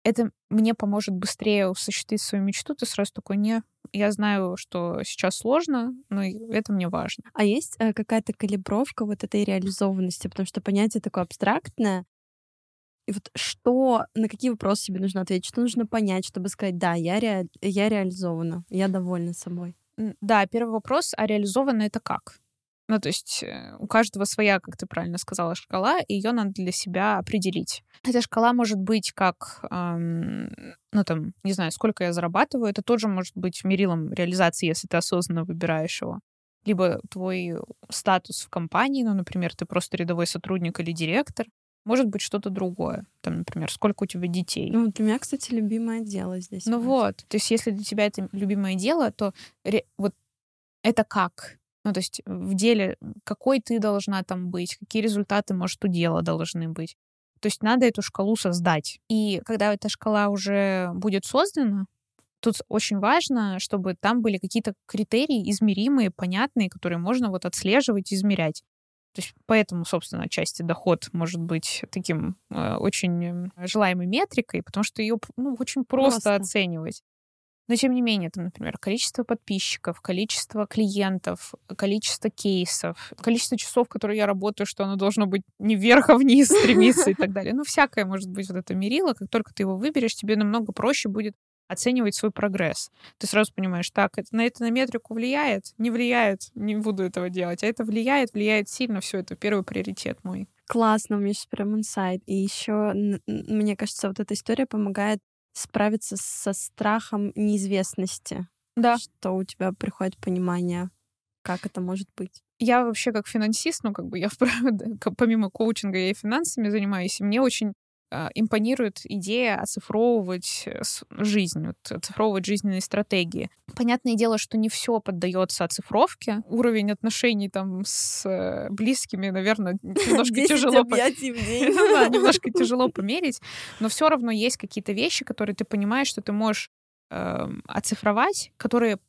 это мне поможет быстрее осуществить свою мечту, ты сразу такой, не, я знаю, что сейчас сложно, но это мне важно. А есть э, какая-то калибровка вот этой реализованности? Потому что понятие такое абстрактное. И вот что, на какие вопросы себе нужно ответить? Что нужно понять, чтобы сказать, да, я, ре, я реализована, я довольна собой? Да, первый вопрос, а реализовано это как? Ну, то есть э, у каждого своя, как ты правильно сказала, шкала, и ее надо для себя определить. Эта шкала может быть как, эм, ну, там, не знаю, сколько я зарабатываю, это тоже может быть мерилом реализации, если ты осознанно выбираешь его. Либо твой статус в компании, ну, например, ты просто рядовой сотрудник или директор, может быть что-то другое. Там, например, сколько у тебя детей. Ну, для меня, кстати, любимое дело здесь. Ну вот, то есть если для тебя это любимое дело, то ре- вот это как? Ну, то есть в деле, какой ты должна там быть, какие результаты, может, у дела должны быть. То есть надо эту шкалу создать. И когда эта шкала уже будет создана, тут очень важно, чтобы там были какие-то критерии измеримые, понятные, которые можно вот отслеживать, измерять. То есть поэтому, собственно, отчасти доход может быть таким э, очень желаемой метрикой, потому что ее ну, очень просто, просто оценивать. Но тем не менее, там, например, количество подписчиков, количество клиентов, количество кейсов, количество часов, которые я работаю, что оно должно быть не вверх, а вниз [LAUGHS] стремиться и так далее. Ну, всякое может быть вот это мерило. Как только ты его выберешь, тебе намного проще будет оценивать свой прогресс. Ты сразу понимаешь, так, это, на это на метрику влияет? Не влияет, не буду этого делать. А это влияет, влияет сильно, все, это первый приоритет мой. Классно, у меня сейчас прям инсайт. И еще, мне кажется, вот эта история помогает справиться со страхом неизвестности. Да. Что у тебя приходит понимание, как это может быть. Я вообще как финансист, ну, как бы я, [LAUGHS] вправду, помимо коучинга, я и финансами занимаюсь, и мне очень импонирует идея оцифровывать э, жизнь, вот, оцифровывать жизненные стратегии. Понятное дело, что не все поддается оцифровке. Уровень отношений там с э, близкими, наверное, [LAUGHS] немножко тяжело... Ну [LAUGHS] [LAUGHS] немножко тяжело померить, но все равно есть какие-то вещи, которые ты понимаешь, что ты можешь эм, оцифровать, которые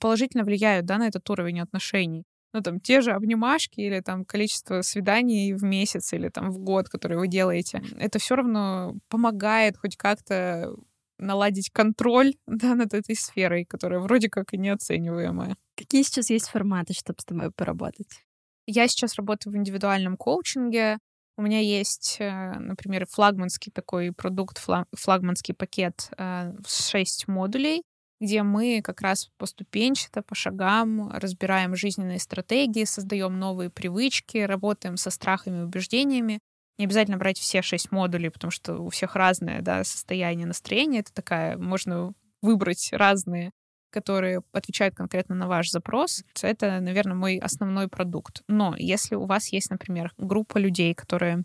положительно влияют да, на этот уровень отношений ну, там, те же обнимашки или там количество свиданий в месяц или там в год, которые вы делаете, это все равно помогает хоть как-то наладить контроль [LAUGHS] да, над этой сферой, которая вроде как и неоцениваемая. Какие сейчас есть форматы, чтобы с тобой поработать? Я сейчас работаю в индивидуальном коучинге. У меня есть, э, например, флагманский такой продукт, флагманский пакет э, с 6 модулей, где мы как раз поступенчато, по шагам разбираем жизненные стратегии, создаем новые привычки, работаем со страхами и убеждениями. Не обязательно брать все шесть модулей, потому что у всех разное да, состояние настроения. Это такая, можно выбрать разные, которые отвечают конкретно на ваш запрос. Это, наверное, мой основной продукт. Но если у вас есть, например, группа людей, которые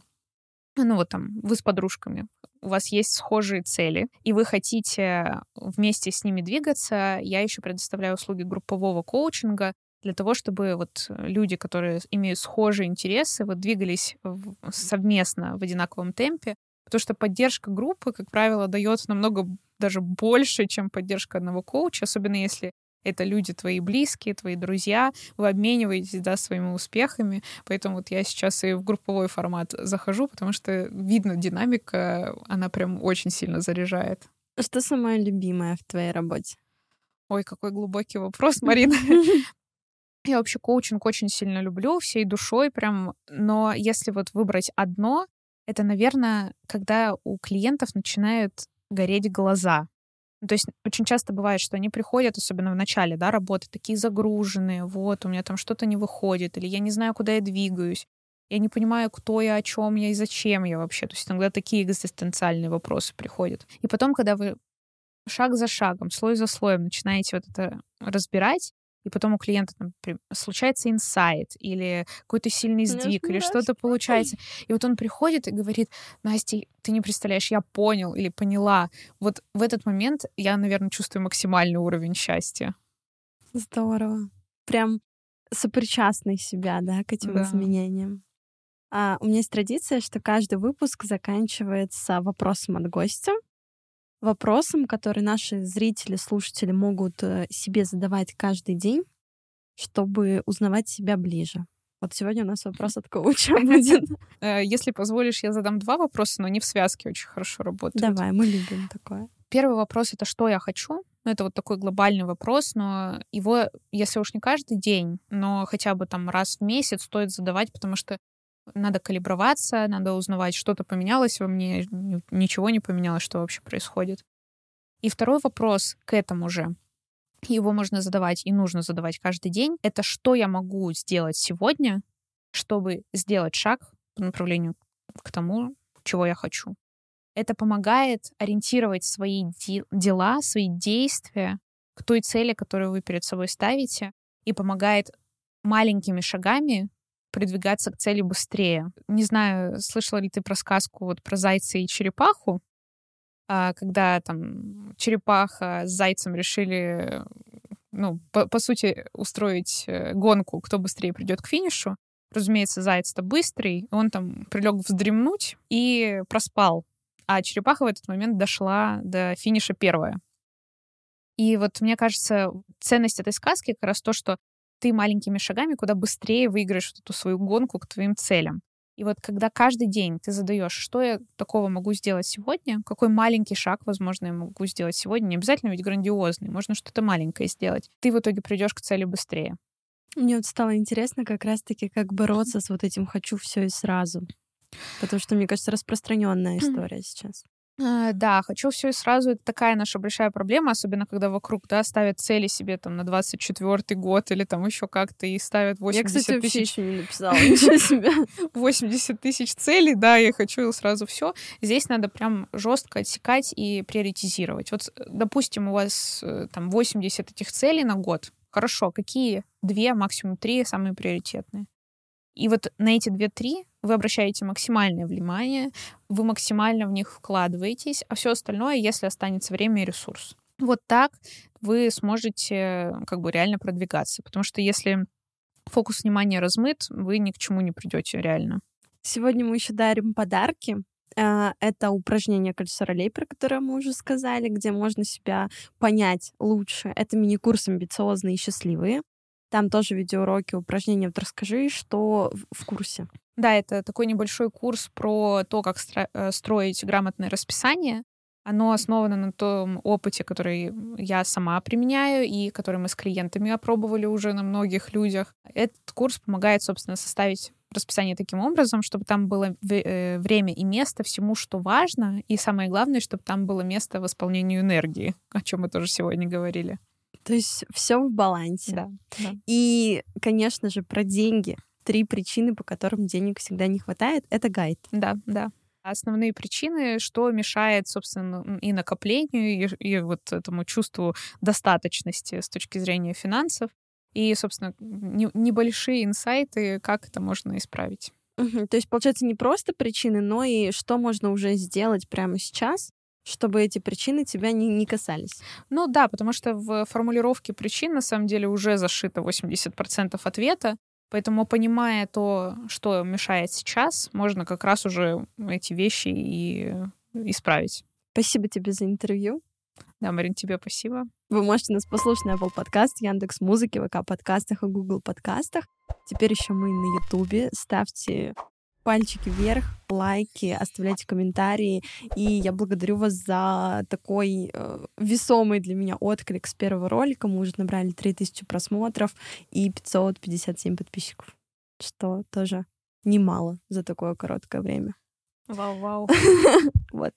ну вот там, вы с подружками, у вас есть схожие цели, и вы хотите вместе с ними двигаться, я еще предоставляю услуги группового коучинга для того, чтобы вот люди, которые имеют схожие интересы, вот двигались совместно в одинаковом темпе, потому что поддержка группы, как правило, дает намного даже больше, чем поддержка одного коуча, особенно если это люди твои близкие, твои друзья, вы обмениваетесь, да, своими успехами, поэтому вот я сейчас и в групповой формат захожу, потому что видно динамика, она прям очень сильно заряжает. Что самое любимое в твоей работе? Ой, какой глубокий вопрос, Марина. [LAUGHS] Я вообще коучинг очень сильно люблю, всей душой прям, но если вот выбрать одно, это, наверное, когда у клиентов начинают гореть глаза. То есть очень часто бывает, что они приходят, особенно в начале да, работы, такие загруженные, вот, у меня там что-то не выходит, или я не знаю, куда я двигаюсь, я не понимаю, кто я, о чем я и зачем я вообще. То есть иногда такие экзистенциальные вопросы приходят. И потом, когда вы шаг за шагом, слой за слоем начинаете вот это разбирать, и потом у клиента там, случается инсайт или какой-то сильный сдвиг, или что-то получается. И вот он приходит и говорит, Настя, ты не представляешь, я понял или поняла. Вот в этот момент я, наверное, чувствую максимальный уровень счастья. Здорово. Прям сопричастный себя, да, к этим да. изменениям. А, у меня есть традиция, что каждый выпуск заканчивается вопросом от гостя вопросом, который наши зрители, слушатели могут э, себе задавать каждый день, чтобы узнавать себя ближе. Вот сегодня у нас вопрос от коуча [LAUGHS] будет. [LAUGHS] Э, если позволишь, я задам два вопроса, но они в связке очень хорошо работают. Давай, мы любим такое. Первый вопрос — это что я хочу? Ну, это вот такой глобальный вопрос, но его, если уж не каждый день, но хотя бы там раз в месяц стоит задавать, потому что надо калиброваться, надо узнавать, что-то поменялось во мне, ничего не поменялось, что вообще происходит. И второй вопрос к этому же, его можно задавать и нужно задавать каждый день, это что я могу сделать сегодня, чтобы сделать шаг по направлению к тому, чего я хочу. Это помогает ориентировать свои дела, свои действия к той цели, которую вы перед собой ставите, и помогает маленькими шагами продвигаться к цели быстрее. Не знаю, слышала ли ты про сказку вот про зайца и черепаху, а, когда там черепаха с зайцем решили, ну, по, по сути, устроить э, гонку, кто быстрее придет к финишу. Разумеется, заяц-то быстрый, он там прилег вздремнуть и проспал. А черепаха в этот момент дошла до финиша первая. И вот мне кажется, ценность этой сказки как раз то, что ты маленькими шагами куда быстрее выиграешь вот эту свою гонку к твоим целям. И вот когда каждый день ты задаешь, что я такого могу сделать сегодня, какой маленький шаг, возможно, я могу сделать сегодня, не обязательно ведь грандиозный, можно что-то маленькое сделать, ты в итоге придешь к цели быстрее. Мне вот стало интересно как раз-таки, как бороться с вот этим «хочу все и сразу». Потому что, мне кажется, распространенная история сейчас. А, да, хочу все и сразу. Это такая наша большая проблема, особенно когда вокруг, да, ставят цели себе там на 24 год или там еще как-то и ставят 80 я, кстати, тысяч. еще не написала [LAUGHS] ничего себе. [LAUGHS] 80 тысяч целей, да, я хочу сразу все. Здесь надо прям жестко отсекать и приоритизировать. Вот, допустим, у вас э, там 80 этих целей на год. Хорошо, какие две, максимум три самые приоритетные? И вот на эти две-три вы обращаете максимальное внимание, вы максимально в них вкладываетесь, а все остальное, если останется время и ресурс. Вот так вы сможете как бы реально продвигаться, потому что если фокус внимания размыт, вы ни к чему не придете реально. Сегодня мы еще дарим подарки. А, это упражнение кольцо ролей, про которое мы уже сказали, где можно себя понять лучше. Это мини-курс «Амбициозные и счастливые». Там тоже видеоуроки, упражнения. Вот расскажи, что в курсе. Да, это такой небольшой курс про то, как э, строить грамотное расписание. Оно основано на том опыте, который я сама применяю и который мы с клиентами опробовали уже на многих людях. Этот курс помогает, собственно, составить расписание таким образом, чтобы там было э, время и место всему, что важно, и самое главное, чтобы там было место восполнению энергии, о чем мы тоже сегодня говорили. То есть все в балансе. Да, да. И, конечно же, про деньги. Три причины, по которым денег всегда не хватает, это гайд. Да, да основные причины, что мешает, собственно, и накоплению, и, и вот этому чувству достаточности с точки зрения финансов, и, собственно, не, небольшие инсайты, как это можно исправить. Угу. То есть, получается, не просто причины, но и что можно уже сделать прямо сейчас, чтобы эти причины тебя не, не касались. Ну да, потому что в формулировке причин на самом деле уже зашито 80% ответа, Поэтому, понимая то, что мешает сейчас, можно как раз уже эти вещи и исправить. Спасибо тебе за интервью. Да, Марин, тебе спасибо. Вы можете нас послушать на Apple Podcast, Яндекс Музыки, ВК подкастах и Google подкастах. Теперь еще мы на Ютубе. Ставьте пальчики вверх, лайки, оставляйте комментарии. И я благодарю вас за такой э, весомый для меня отклик с первого ролика. Мы уже набрали 3000 просмотров и 557 подписчиков, что тоже немало за такое короткое время. Вау-вау. [LAUGHS] Вот.